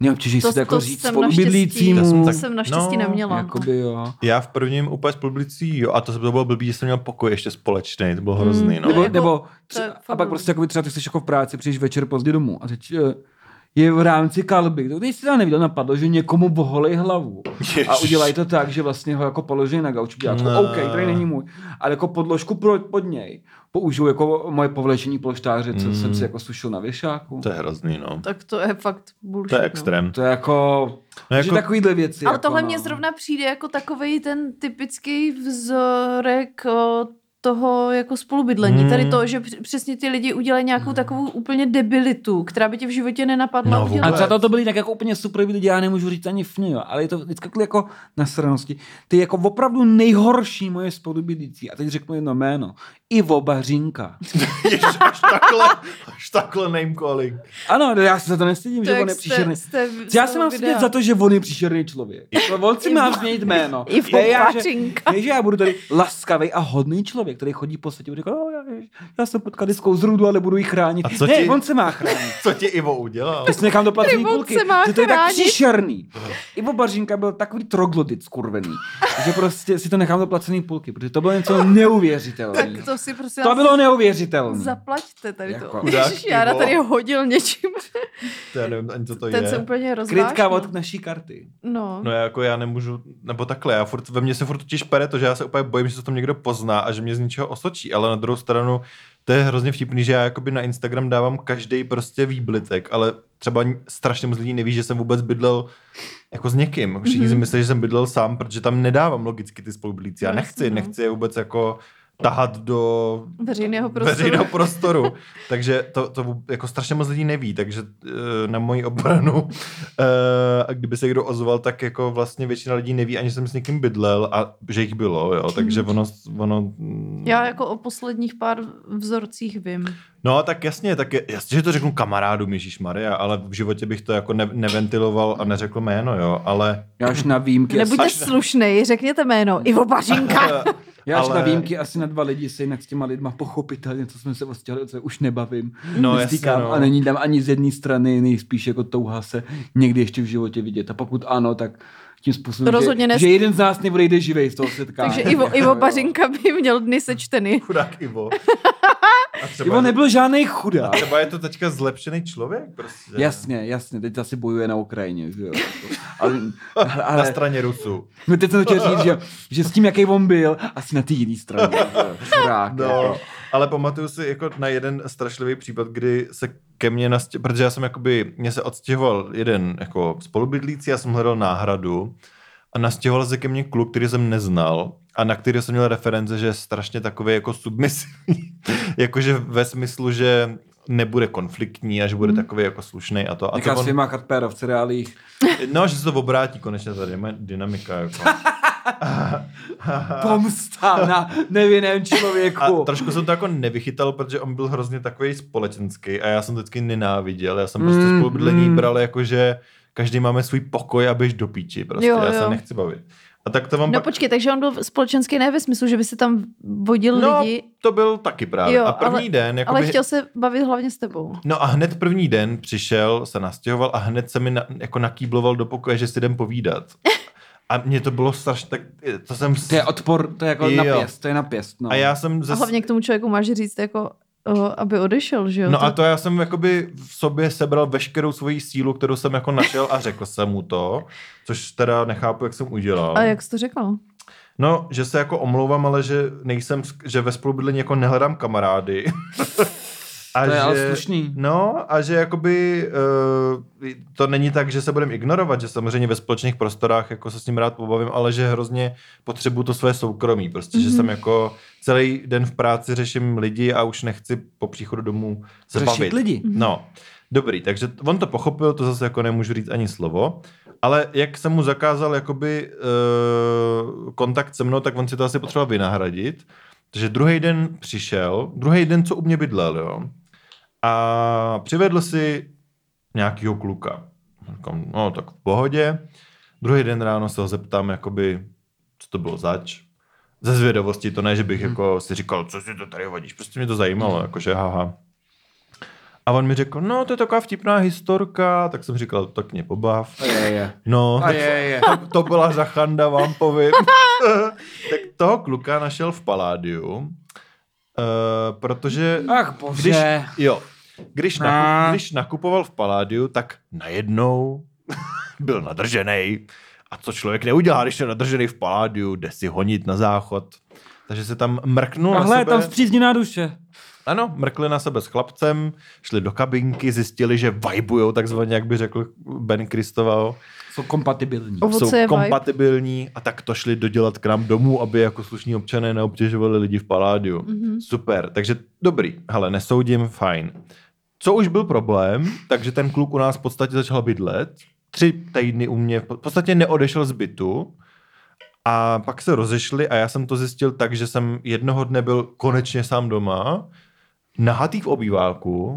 neobtěží si to jako říct jsem spolubydlícímu. naštěstí- To To jsem jsem naštěstí no, neměla. Jakoby jo. Já v prvním úplně spolublicí, jo, a to, to bylo blbý, že jsem měl pokoj ještě společný, to bylo hrozný, no. Nebo, jako- nebo tři, a pak prostě jako třeba ty jsi jako v práci, přijdeš večer pozdě domů a teď eh, je v rámci kalby. To když si neviděl, napadlo, že někomu boholej hlavu. A Ježiš. udělají to tak, že vlastně ho jako položí na gauč. Udělá jako, No. OK, tady není můj. Ale jako podložku pro, pod něj použiju jako moje povlečení polštáře, co Mm. jsem si jako sušil na věšáku. To je hrozný, no. Tak to je fakt bullshit. To je no. extrém. To je jako, No no, že jako- takovýhle věci. Ale jako, tohle no. mně zrovna přijde jako takový ten typický vzorek toho jako spolubydlení. Hmm. Tady to, že př- přesně ty lidi udělají nějakou takovou úplně debilitu, která by tě v životě nenapadla No, udělat. A za to to byli tak jako úplně super lidi, já nemůžu říct ani fně, jo, ale je to vždycky jako na stranosti. Ty jako opravdu nejhorší moje spolubydlící, a teď řeknu jedno jméno, Ivo Bařinka. [laughs] Ježiš, až takhle, až takhle name calling. Ano, já se za to nestydím, To že on je jste- příšerný. jste Já z se mám stydět za to, že on je příšerný člověk. To on si má změnit jméno. Ivo Ne, já, že, ne, že já budu tady laskavý a hodný člověk, který chodí po světě a říká, oh, já, já jsem potkal diskou z rudu, ale budu ji chránit. A co ne, ti- on se má chránit. [laughs] Co ti Ivo udělal? To si nechám do placený on půlky. se má Že to je tak příšerný. Ivo Bařinka byl takový troglodyt skurvený, že prostě si to nechám do placený půlky, protože to bylo něco [laughs] neuvěřitelné. Si prostě To bylo neuvěřitelné. Zaplaťte tady Jako to. chudák Ježiš, Jára tady hodil něčím. To já nevím ani, co to Ten je. se úplně. Krytka od naší karty. No. No já jako já nemůžu, nebo takhle, já furt, ve mně se furt totiž pere to, že já se úplně bojím, že se to někdo pozná a že mě z ničeho osočí, ale na druhou stranu to je hrozně vtipný, že já jakoby na Instagram dávám každý prostě výblitek, ale třeba strašně moc lidí neví, že jsem vůbec bydlel jako s někým. Všichni mm-hmm. si myslí, že jsem bydlel sám, protože tam nedávám logicky ty spolubydlící. Já Jasně, nechci, no. nechci je vůbec jako tahat do Veřejného prostoru. veřejného prostoru. [laughs] takže to, to jako strašně moc lidí neví, takže eh, na moji obranu, [laughs] eh, a kdyby se kdo ozval, tak jako vlastně většina lidí neví, ani jsem s někým bydlel a že jich bylo, jo, takže ono, ono Já jako o posledních pár vzorcích vím. No, tak jasně, tak je, jasně, že to řeknu kamarádům Ježíš Maria, ale v životě bych to jako ne, neventiloval a neřekl jméno, jo, ale Já až na výjimky. Nebuďte asi, slušnej, řekněte jméno. Ivo Bařinka. [laughs] já až ale- na výjimky asi na dva lidi se jinak s těma lidma pochopitelně, co jsme se odstěhli, co už nebavím. No, Nestýkám jasně, no. A není tam ani z jedné strany, nejspíš jako touha se někdy ještě v životě vidět. A pokud ano, tak tím způsobem, Rozhodně že, nes- že jeden z nás neodejde živej z toho setkání. Takže Ivo, Ivo Bařinka by měl dny sečteny. chudák Ivo. [laughs] A třeba, Ivo nebyl žádný chudák. třeba je to teďka zlepšený člověk, prostě. Jasně, jasně, teď asi bojuje na Ukrajině, že jo. [laughs] Ale, Na ale straně Rusů. [laughs] no teď jsem chtěl říct, že, že s tím, jaký on byl, asi na té jiné straně. Chudák, No, jako. Ale pamatuju si jako na jeden strašlivý případ, kdy se ke mně nastěhoval, protože já jsem jakoby, mě se odstěhoval jeden jako spolubydlící, já jsem hledal náhradu a nastěhoval se ke mně kluk, který jsem neznal a na který jsem měl reference, že je strašně takový jako submisivní. [laughs] Jakože ve smyslu, že nebude konfliktní a že bude takový jako slušný a to. A to on... svýma v cereálích. No, že se to obrátí konečně ta dynamika. Jako. [laughs] [laughs] Pomsta na nevinném člověku. A trošku jsem to jako nevychytal, protože on byl hrozně takový společenský a já jsem to vždycky nenáviděl. Já jsem prostě Mm, spolubydlení mm. bral jako, že každý máme svůj pokoj a běž do píči. Prostě Jo, já se jo. nechci bavit. A tak to vám No pak... počkej, takže on byl společenský ne ve smyslu, že by si tam vodil No, lidi, to byl taky právě. Jo, a první ale- den, jakoby... ale chtěl se bavit hlavně s tebou. No a hned první den přišel, se nastěhoval a hned se mi na, jako nakýbloval do pokoje, že si jdem povídat. A mě to bylo strašně, tak to jsem... To je odpor, to je jako Jo. na pěst, to je na pěst. No. A já jsem A zase... hlavně k tomu člověku máš říct, jako, o, aby odešel, že jo? No a to já jsem jakoby v sobě sebral veškerou svoji sílu, kterou jsem jako našel a řekl jsem mu to, což teda nechápu, jak jsem udělal. A jak jsi to řekl? No, že se jako omlouvám, ale že nejsem, že ve spolubydlení jako nehledám kamarády. [laughs] A To je že, ale slušný. No a že jakoby uh, to není tak, že se budeme ignorovat, že samozřejmě ve společných prostorách jako se s ním rád pobavím, ale že hrozně potřebuju to své soukromí. Prostě, mm-hmm. že jsem jako celý den v práci řeším lidi a už nechci po příchodu domů se Řešit bavit. lidi. No, dobrý, takže on to pochopil, to zase jako nemůžu říct ani slovo, ale jak jsem mu zakázal jakoby uh, kontakt se mnou, tak on si to asi potřeboval vynahradit. Takže druhý den přišel, druhý den, co u mě bydlel, jo, a přivedl si nějakýho kluka. Říkám, no tak v pohodě. Druhý den ráno se ho zeptám, jakoby, co to bylo zač. Ze zvědavosti, to ne, že bych jako si říkal, co si to tady vodíš. Prostě mě to zajímalo, jakože haha. A on mi řekl, no to je taková vtipná historka, tak jsem říkal, tak mě pobav. A je, je. No, A je, je. to, to byla zachanda, vám povím. [laughs] tak toho kluka našel v Paládiu, uh, protože Ach bože. když, jo, když, No. nakup, když nakupoval v Paládiu, tak najednou [laughs] byl nadržený. A co člověk neudělá, když je nadržený v Paládiu, jde si honit na záchod. Takže se tam mrknul A na hle, sebe. tam zpřízněná duše. Ano, mrkli na sebe s chlapcem, šli do kabinky, zjistili, že vibujou takzvaně, jak by řekl Ben Kristoval. Jsou kompatibilní. Ovoce jsou je vibe. kompatibilní a tak to šli dodělat k nám domů, aby jako slušní občané neobtěžovali lidi v Paládiu. Mhm. Mm-hmm. Super, takže dobrý, hele, nesoudím, fajn. Co už byl problém, takže ten kluk u nás v podstatě začal bydlet, tři týdny u mě, v podstatě neodešel z bytu a pak se rozešli a já jsem to zjistil tak, že jsem jednoho dne byl konečně sám doma, nahatý v obýváku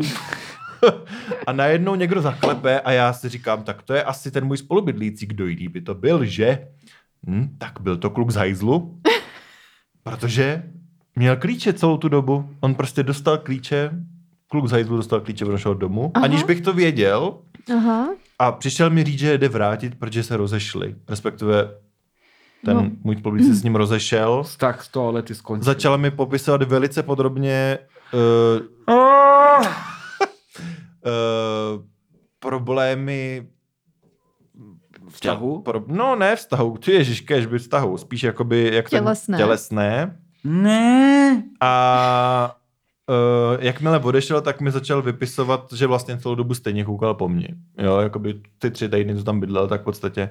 a najednou někdo zaklepe a já si říkám, tak to je asi ten můj spolubydlící, kdo jiný by to byl, že? Hm, tak byl to kluk z hajzlu, protože měl klíče celou tu dobu. On prostě dostal klíče, kluk z hajzlu dostal klíče do našeho domu, Aha. Aniž bych to věděl Aha. a přišel mi říct, že jde vrátit, protože se rozešli. Respektive ten No. můj spolubydlící se s ním rozešel. Tak z toho lety skončil. Začala mi popisovat velice podrobně uh, Oh! uh, problémy Vztahu? Pro, no ne vztahu, ty ježiš, kež by vztahu, spíš jakoby jak ten- Tělesné. tělesné. Ne. A uh, jakmile odešel, tak mi začal vypisovat, že vlastně celou dobu stejně koukal po mně. Jo, jakoby ty tři týdny, co tam bydlel, tak v podstatě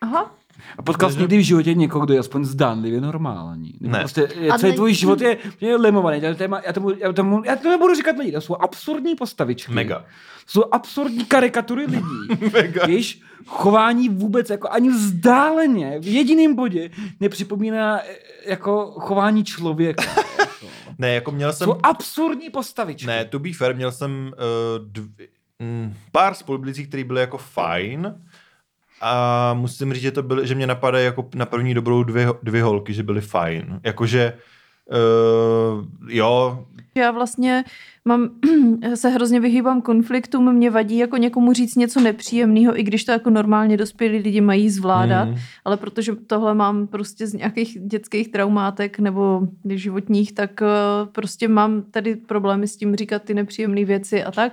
Aha. A potkal jsi někdy v životě někoho, kdo je aspoň zdánlivě normální? Nebo Ne. Prostě je, A celý tvůj život je, je limovaný. Já, téma, já, tomu, já, tomu, já to nebudu říkat lidi, to jsou absurdní postavičky. mega. Jsou absurdní karikatury lidí. [laughs] Mega. Jejíž chování vůbec jako ani vzdáleně v jediném bodě nepřipomíná eh, jako chování člověka. jako. [laughs] Ne, jako měl jsem... Jsou absurdní postavičky. Ne, to be fair, měl jsem uh, dv, mm, pár spolubydlících, který byli jako fajn a musím říct, že to byly, že mě napadají jako na první dobrou dvě, dvě holky, že byly fajn. Jakože uh, jo, Já vlastně mám, [clears throat] se hrozně vyhýbám konfliktům, mě vadí jako někomu říct něco nepříjemného, i když to jako normálně dospělí lidi mají zvládat, Mm. ale protože tohle mám prostě z nějakých dětských traumátek nebo životních, tak eh, prostě mám tady problémy s tím říkat ty nepříjemné věci a tak,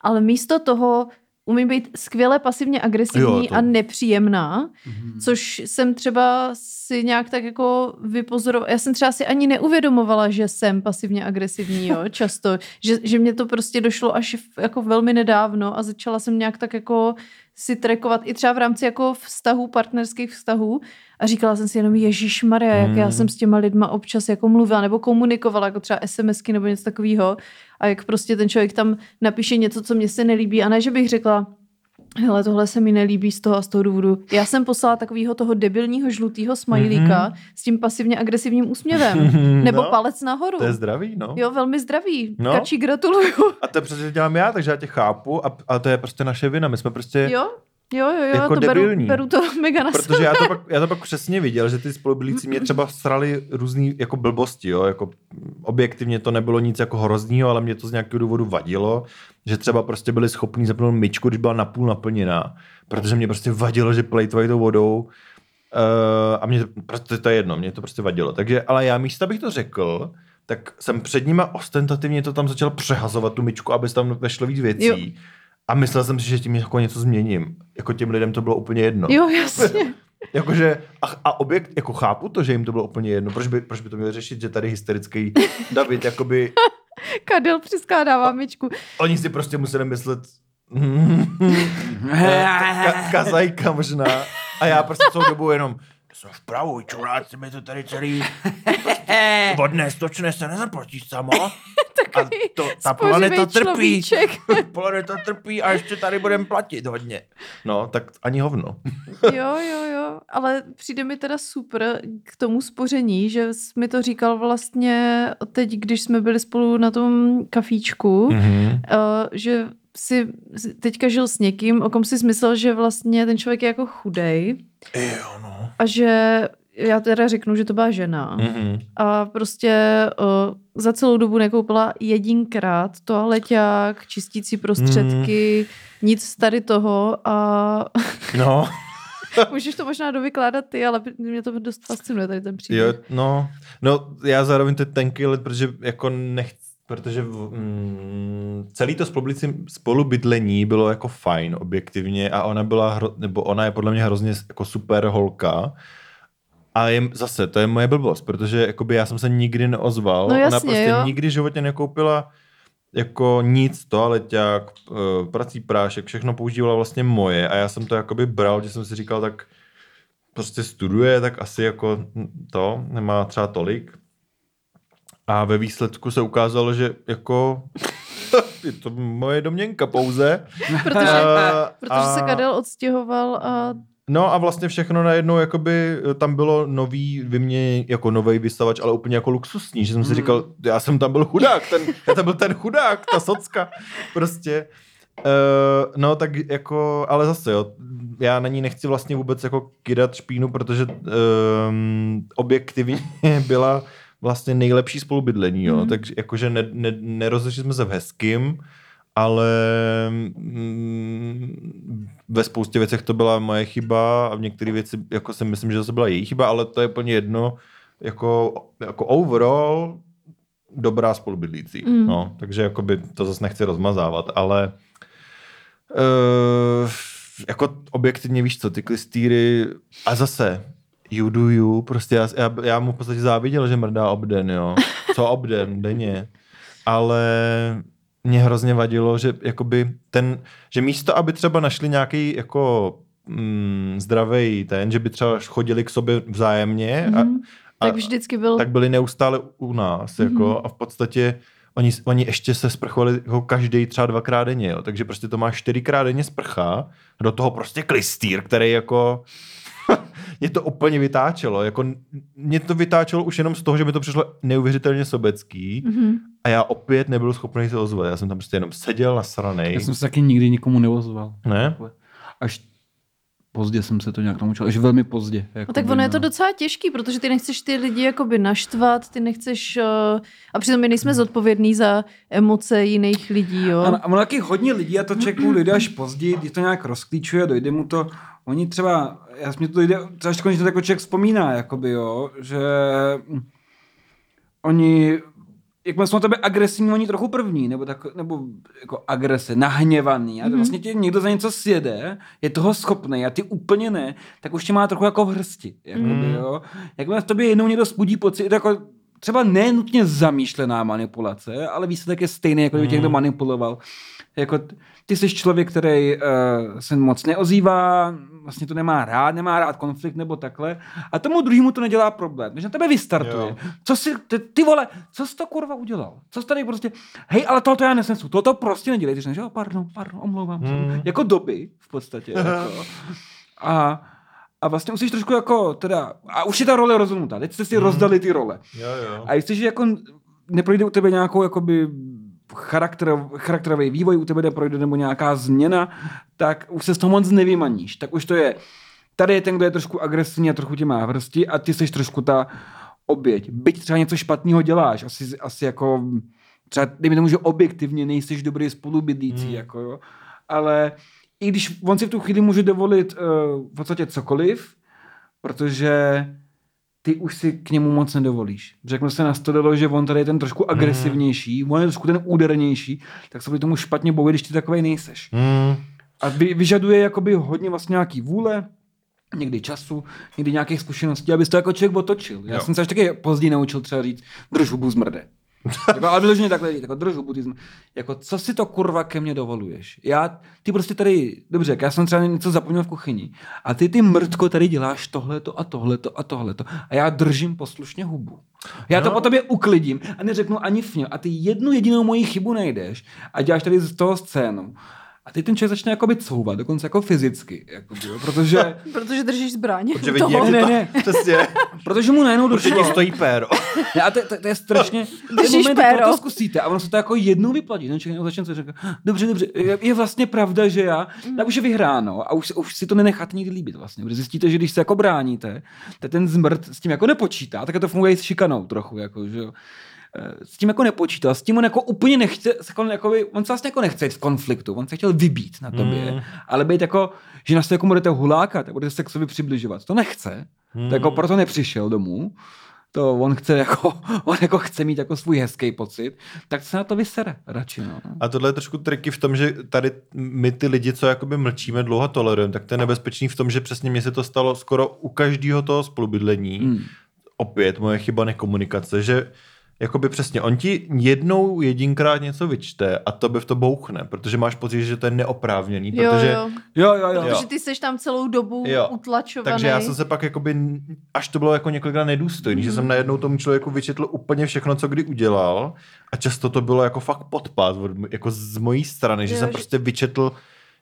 ale místo toho umím být skvěle pasivně agresivní Jo, to- a nepříjemná, Mhm. Což jsem třeba si nějak tak jako vypozorovala. Já jsem třeba si ani neuvědomovala, že jsem pasivně agresivní, jo, [laughs] často. Že, že mě to prostě došlo až jako velmi nedávno a začala jsem nějak tak jako si trekovat i třeba v rámci jako vztahů, partnerských vztahů. A říkala jsem si jenom Ježíš Maria, jak já Mm. jsem s těma lidma občas jako mluvila nebo komunikovala, jako třeba SMSky nebo něco takového a jak prostě ten člověk tam napíše něco, co mě se nelíbí. A ne, že bych řekla, hele, tohle se mi nelíbí z toho a z toho důvodu. Já jsem poslala takového toho debilního žlutého smajlíka Mhm. s tím pasivně agresivním úsměvem. [laughs] Nebo No, palec nahoru. to je zdravý, no. Jo, velmi zdravý. No. Kači, gratuluju. A to je přesně, že dělám já, takže já tě chápu a, a to je prostě naše vina. My jsme prostě... Jo, jo, jo, jo Jako to beru, debilní. beru to [laughs] mega na Protože já to, pak, já to pak přesně viděl, že ty spolubydlící mě třeba srali různý jako blbosti, jo, jako objektivně to nebylo nic jako hroznýho, ale mě to z nějakého důvodu vadilo, že třeba prostě byli schopní zapnout myčku, když byla napůl naplněná, protože mě prostě vadilo, že plejtvají tou vodou uh, a mě to, prostě to je jedno, mě to prostě vadilo. Takže, ale já místo, abych to řekl, tak jsem před nima ostentativně to tam začal přehazovat tu myčku, aby se tam vešlo víc věcí. Jo. A myslel jsem si, že tím jako něco změním. Jako těm lidem to bylo úplně jedno. Jo, jasně. [laughs] Jakože, a, a objekt, jako chápu to, že jim to bylo úplně jedno. Proč by, proč by to měl řešit, že tady hysterický David, jakoby, [laughs] Kadel přiskládává myčku. oni si prostě museli myslet, ka, kazajka možná. A já prostě celou dobu jenom, jsem vpravo, čuráci mi to tady celý [laughs] vodné stočné se nezaplatíš samo. [laughs] A to, ta planeta trpí. [laughs] planeta trpí a ještě tady budeme platit hodně. No, tak ani hovno. Jo, jo, jo, ale přijde mi teda super k tomu spoření, že jsi mi to říkal vlastně teď, když jsme byli spolu na tom kafíčku, Mm-hmm. uh, že si teďka žil s někým, o kom si myslel, že vlastně ten člověk je jako chudej Jo, no. a že já teda řeknu, že to byla žena. Mm-hmm. A prostě uh, za celou dobu nekoupila jedinkrát toaleťák, čistící prostředky, nic z tady toho a [laughs] No, [laughs] můžeš to možná dovykládat ty, ale mě to dost fascinuje tady ten příběh. Jo, no, no, já zároveň to je tenký lid, protože jako nechci, protože mm, celý to spolubydlení, bylo jako fajn objektivně a ona byla, hro, nebo ona je podle mě hrozně jako super holka, A je, zase, to je moje blbost, protože jakoby já jsem se nikdy neozval. No Ona jasně, prostě jo. nikdy v životě nekoupila jako nic, toaleťák, eh, prací prášek, všechno používala vlastně moje a já jsem to jakoby bral, že jsem si říkal, tak prostě studuje, tak asi jako to, nemá třeba tolik. A ve výsledku se ukázalo, že jako [laughs] je to moje domněnka pouze. Protože, Eh, protože se a- Kadel odstěhoval a No a vlastně všechno najednou, jakoby tam bylo nový vyměně, jako nový vysavač, ale úplně jako luxusní, že jsem si Hmm. říkal, já jsem tam byl chudák, ten, já tam byl ten chudák, ta socka, prostě. Uh, no tak jako, ale zase jo, já na ní nechci vlastně vůbec jako kydat špínu, protože um, objektivně [laughs] byla vlastně nejlepší spolubydlení, jo, Mhm. takže jakože ne, ne, nerozešli jsme se v hezkým, ale mm, ve spoustě věcech to byla moje chyba a v některé věci jako si myslím, že to byla její chyba, ale to je úplně jedno. Jako, jako overall dobrá spolubydlící. Mm. No, takže jakoby to zase nechci rozmazávat, ale uh, jako objektivně víš co, ty klistýry a zase you do you, prostě já, já, já mu v podstatě záviděl, že mrdá obden, jo. [laughs] Co obden, denně. Ale mě hrozně vadilo, že jakoby ten, že místo, aby třeba našli nějaký jako mm, zdravý ten, že by třeba chodili k sobě vzájemně a, Mhm. tak vždycky byl... tak byli neustále u nás, Mhm. jako, a v podstatě oni, oni ještě se sprchovali jako každý třeba dvakrát denně, jo. takže prostě to má čtyřikrát denně sprcha, do toho prostě klistýr, který jako mě to úplně vytáčelo, jako mě to vytáčelo už jenom z toho, že mi to přišlo neuvěřitelně sobecký Mhm. a já opět nebyl schopný se ozvat, já jsem tam prostě jenom seděl na straně. Já jsem se taky nikdy nikomu neozval. Ne? Až pozdě jsem se to nějak naučil, až velmi pozdě. No jakoby, tak ono je to no. docela těžký, protože ty nechceš ty lidi jakoby naštvat, ty nechceš... Uh, a přitom my nejsme zodpovědní za emoce jiných lidí, jo. A, a ono taky hodně lidí, a to člověk [clears throat] dojde až později, když to nějak rozklíčuje, dojde mu to, oni třeba, já mě to dojde, třeba až konečně to jako člověk vzpomíná, jakoby, jo, že hm, oni, jakmile jsou na tebe agresivní, oni trochu první, nebo, tak, nebo jako agrese, nahněvaný, a Mhm. vlastně tě někdo za něco sjede, je toho schopný a ty úplně ne, tak už tě má trochu jako v hrsti, jakoby, Mhm. jo. Jakmile v tobě jednou někdo spudí pocit, jako třeba nenutně zamýšlená manipulace, ale výsledek je stejný, jako kdyby tě Mm. někdo manipuloval. Jako ty jsi člověk, který uh, se moc neozývá, vlastně to nemá rád, nemá rád konflikt nebo takhle, a tomu druhému to nedělá problém. Když na tebe vystartuje, Jo. co si, ty, ty vole, co jsi to kurva udělal? Co jsi tady prostě, hej, ale tohle já nesnesu, toto prostě nedělej. Ty říkáš, jo, pardon, pardon, omlouvám se. Mm. Jako doby v podstatě. jako. [laughs] A, a vlastně musíš trošku jako, teda, a už je ta role rozhodnutá, teď jste si Mm. rozdali ty role. Jo, jo. A jestliže jako neprojde u tebe nějakou jakoby charakter, charakterový vývoj, u tebe neprojde nebo nějaká změna, tak už se z toho moc nevymaníš. Tak už to je, tady je ten, kdo je trošku agresivní a trochu tě má v hrsti a ty jsi trošku ta oběť. Byť třeba něco špatného děláš, asi, asi jako třeba, dejme tomu, že objektivně nejsi dobrý spolubydlící, Hmm. jako jo. Ale i když on si v tu chvíli může dovolit uh, v podstatě cokoliv, protože ty už si k němu moc nedovolíš. Řeknu se nastolilo, že on tady je ten trošku agresivnější, on je trošku ten údernější, tak se proti tomu špatně bojí, když ty takovej nejseš. Mm. A vy, vyžaduje jakoby hodně vlastně nějaký vůle, někdy času, někdy nějakých zkušeností, abys to jako člověk otočil. Já Jo. jsem se až taky později naučil třeba říct, drž hubu zmrde. Jako, ale vyloženě takhle jako drž hubu, ty zmrde. Jako, co si to kurva ke mně dovoluješ? Já, ty prostě tady, dobře, já jsem třeba něco zapomněl v kuchyni, a ty ty mrtko tady děláš tohleto a tohleto a tohleto a já držím poslušně hubu. Já to No. po tobě uklidím a neřeknu ani fně. A ty jednu jedinou moji chybu najdeš a děláš tady z toho scénu. A ty ten člověk začne jakoby couvat, dokonce jako fyzicky, jakoby, jo, protože, [laughs] Protože držíš zbraň. Protože vidí, Toho. jak Ne, to, ne, [laughs] přesně, protože mu najednou protože došlo. ti stojí péro. Ne, a to, to, to, je strašně... [laughs] Držíš moment, péro. to zkusíte a ono se to jako jednou vyplatí. Ten člověk začne se říkat, dobře, dobře, je, vlastně pravda, že já, tak už je vyhráno a už, už si to nenecháte nikdy líbit vlastně. Protože zjistíte, že když se jako bráníte, tak ten zmrt s tím jako nepočítá, tak to funguje i s šikanou trochu, jako, že jo. Eh, S tím jako nepočítal, s tím on jako úplně nechce, jako, on se vlastně jako nechce jít v konfliktu, on se chtěl vybít na tobě, Mm. ale být jako, že nás to jako budete hulákat a budete se k sobě přibližovat, to nechce, Mm. to jako proto nepřišel domů, to on chce jako, [laughs] on jako chce mít jako svůj hezký pocit, tak se na to vysere radši, no. A tohle je trošku triky v tom, že tady my ty lidi, co jakoby mlčíme, dlouho tolerujeme, tak to je nebezpečný v tom, že přesně mně se to stalo skoro u každého toho spolubydlení. Hmm. Opět moje chyba nekomunikace, že jakoby přesně, on ti jednou jedinkrát něco vyčte a to by v to bouchne, protože máš pocit, že to je neoprávněný, Jo, protože jo. Jo, jo, jo. Protože ty seš tam celou dobu Jo. utlačovaný. Takže já jsem se pak jakoby, až to bylo jako několikrát nedůstojný, mm. že jsem najednou tomu člověku vyčetl úplně všechno, co kdy udělal a často to bylo jako fakt podpad, od, jako z mojí strany, že Jo, jsem že- prostě vyčetl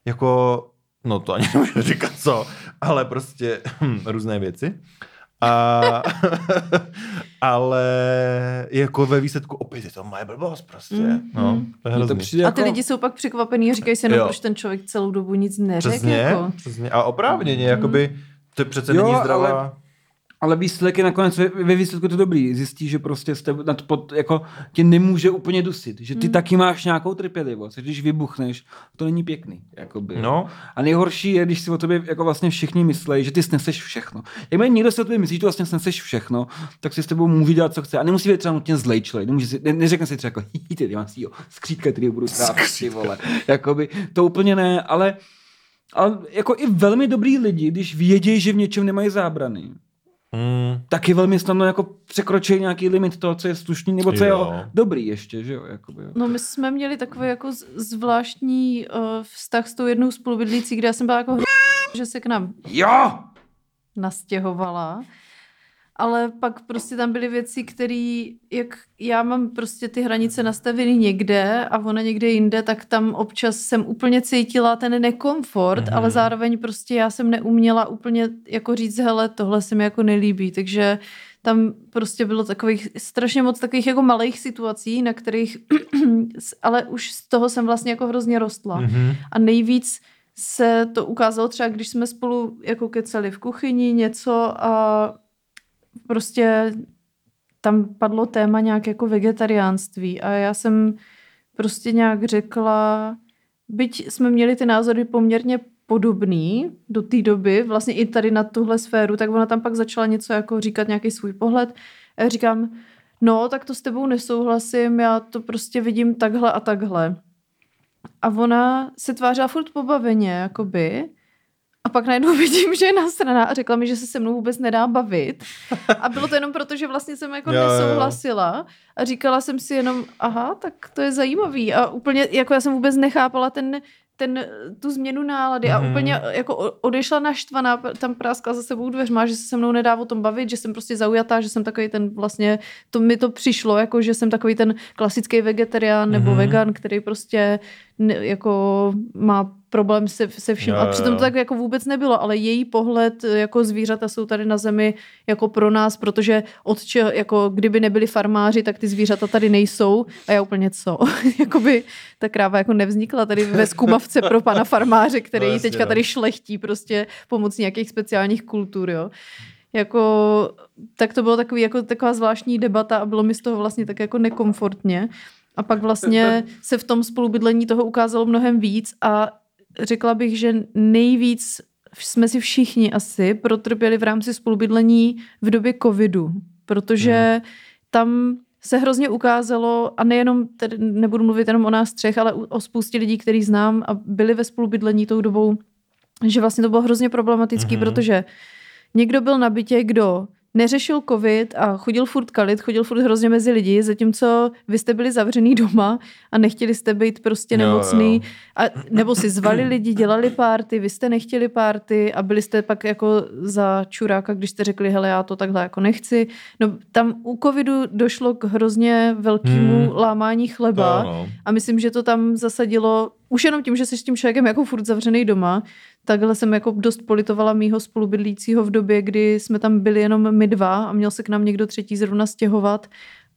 jako, no to ani [laughs] nemůžu říkat co, ale prostě hm, různé věci. A, [laughs] ale jako ve výsledku opět je to moje blbost prostě. Mm, no, mm. to je to přijde A jako... ty lidi jsou pak překvapený a říkají si, no Jo. proč ten člověk celou dobu nic neřekl. Přesně, Jako. přesně. A oprávněně, jakoby to přece Jo, není zdravá. Ale výsledek je nakonec ve, výsledku to dobrý. Zjistí, že prostě jste nad pod, jako tě nemůže úplně dusit. Že ty Hmm. taky máš nějakou trpělivost. Když vybuchneš, to není pěkný. Jakoby. No, A nejhorší je, když si o tobě jako vlastně všichni myslí, že ty sneseš všechno. Jakmile někdo si o tobě myslí, že ty vlastně sneseš všechno, tak si s tebou může dělat, co chce. A nemusí být třeba nutně zlej člověk. Nemůže si, ne, neřekne si třeba jako, "Hi, ty mám si jo, skřítka, který budu trápit, ty vole. Jakoby, to úplně ne, ale, ale jako i velmi dobrý lidi, když vědějí, že v něčem nemají zábrany, mm, taky velmi snadno jako překročí nějaký limit toho, co je slušný, nebo co je Jo. jako dobrý ještě, že jo, jakoby. jo. No my jsme měli takový jako zvláštní uh, vztah s tou jednou spolubydlící, kde já jsem byla jako hru, že se k nám Jo! nastěhovala. Ale pak prostě tam byly věci, které, jak já mám prostě ty hranice nastaveny někde a ona někde jinde, tak tam občas jsem úplně cítila ten nekomfort, Mhm. mm. ale zároveň prostě já jsem neuměla úplně jako říct, hele, tohle se mi jako nelíbí, takže tam prostě bylo takových strašně moc takových jako malých situací, na kterých, [clears throat] ale už z toho jsem vlastně jako hrozně rostla. mhm. A nejvíc se to ukázalo třeba, když jsme spolu jako kecali v kuchyni něco a prostě tam padlo téma nějak jako vegetariánství a já jsem prostě nějak řekla, byť jsme měli ty názory poměrně podobný do té doby, vlastně i tady na tuhle sféru, tak ona tam pak začala něco jako říkat nějaký svůj pohled a já říkám, no tak to s tebou nesouhlasím, já to prostě vidím takhle a takhle. A ona se tvářila furt pobaveně, jakoby. A pak najednou [laughs] vidím, že je nasraná a řekla mi, že se se mnou vůbec nedá bavit. A bylo to jenom proto, že vlastně jsem jako [laughs] Jo, nesouhlasila a říkala jsem si jenom, aha, tak to je zajímavý. A úplně, jako já jsem vůbec nechápala ten, ten, tu změnu nálady a Mhm. úplně jako odešla naštvaná, tam práskla za sebou dveřma, že se se mnou nedá o tom bavit, že jsem prostě zaujatá, že jsem takový ten vlastně, to mi to přišlo, jako že jsem takový ten klasický vegetarián nebo Mhm. vegan, který prostě ne, jako má problém se, se vším. Jo, A přitom to tak jako vůbec nebylo, ale její pohled jako zvířata jsou tady na zemi jako pro nás, protože od čeho, jako kdyby nebyli farmáři, tak ty zvířata tady nejsou a já úplně co? [laughs] Jakoby ta kráva jako nevznikla tady ve skumavce pro pana farmáře, který No no, jasně, teďka no. tady šlechtí prostě pomocí nějakých speciálních kultur, jo. Jako, tak to bylo takový, jako taková zvláštní debata a bylo mi z toho vlastně tak jako nekomfortně. A pak vlastně [laughs] se v tom spolubydlení toho ukázalo mnohem víc a řekla bych, že nejvíc jsme si všichni asi protrpěli v rámci spolubydlení v době covidu, protože tam se hrozně ukázalo, a nejenom, tedy nebudu mluvit jenom o nás třech, ale o spoustě lidí, který znám a byli ve spolubydlení tou dobou, že vlastně to bylo hrozně problematický, Mhm. mm-hmm. protože někdo byl na bytě, kdo neřešil covid a chodil furt kalit, chodil furt hrozně mezi lidi, zatímco vy jste byli zavřený doma a nechtěli jste být prostě Jo, nemocný. jo. A, nebo si zvali lidi, dělali párty, vy jste nechtěli párty a byli jste pak jako za čuráka, když jste řekli, hele, já to takhle jako nechci. No tam u covidu došlo k hrozně velkému Hmm. lámání chleba. To, no. A myslím, že to tam zasadilo, už jenom tím, že jsi s tím člověkem jako furt zavřený doma, takhle jsem jako dost politovala mýho spolubydlícího v době, kdy jsme tam byli jenom my dva a měl se k nám někdo třetí zrovna stěhovat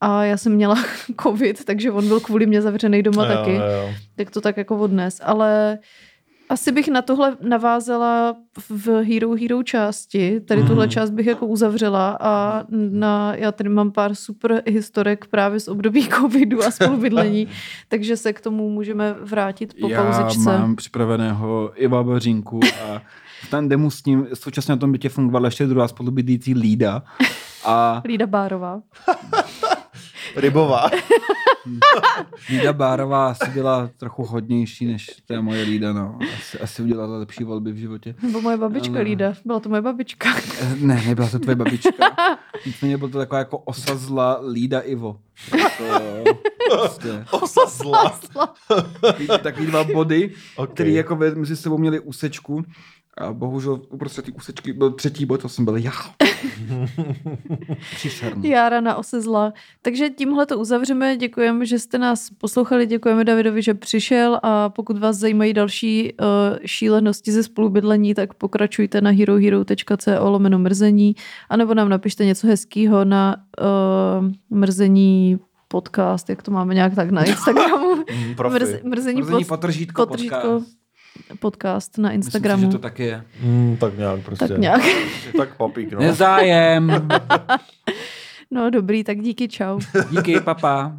a já jsem měla [laughs] covid, takže on byl kvůli mě zavřený doma Jo, taky, jo, tak to tak jako odnes. Ale asi bych na tohle navázala v Hero Hero části. Tady Mhm. tuhle část bych jako uzavřela a na, já tady mám pár super historek právě z období [laughs] covidu a spolubydlení, [laughs] takže se k tomu můžeme vrátit po Já pauzičce. mám připraveného Iva Bařinku a v tandemu s ním současně na tom bytě fungovala ještě druhá spolubydlící Lída. [laughs] A Lída Bárová. Rybová. [laughs] Lída Bárová asi byla trochu hodnější než ta moje Lída, no. Asi, asi udělala lepší volby v životě. Nebo moje babička Ano. Lída. Byla to moje babička. Eh, Ne, nebyla to tvoje babička. [laughs] Nicméně byl to taková jako osazla Lída Ivo. Jako, prostě. Osa zla. Takový, dva body, Ok. který jako mezi sebou měli úsečku. A bohužel uprostřed té úsečky byl třetí bod, to jsem byl já. [laughs] Příšerný. Jára na ose zla. Takže tímhle to uzavřeme. Děkujeme, že jste nás poslouchali. Děkujeme Davidovi, že přišel a pokud vás zajímají další uh, šílenosti ze spolubydlení, tak pokračujte na herohero.co lomeno mrzení anebo nám napište něco hezkého na uh, mrzení podcast, jak to máme nějak tak na [laughs] Instagramu. Mm. Mrz, mrzení, Mrzení pod, potržítko, potržítko podcast. Podcast na Myslím si, Instagramu. že to taky je. Mm, tak nějak prostě. tak nějak. Tak papík, no. Nezájem. [laughs] No dobrý, tak díky, čau. Díky, papa.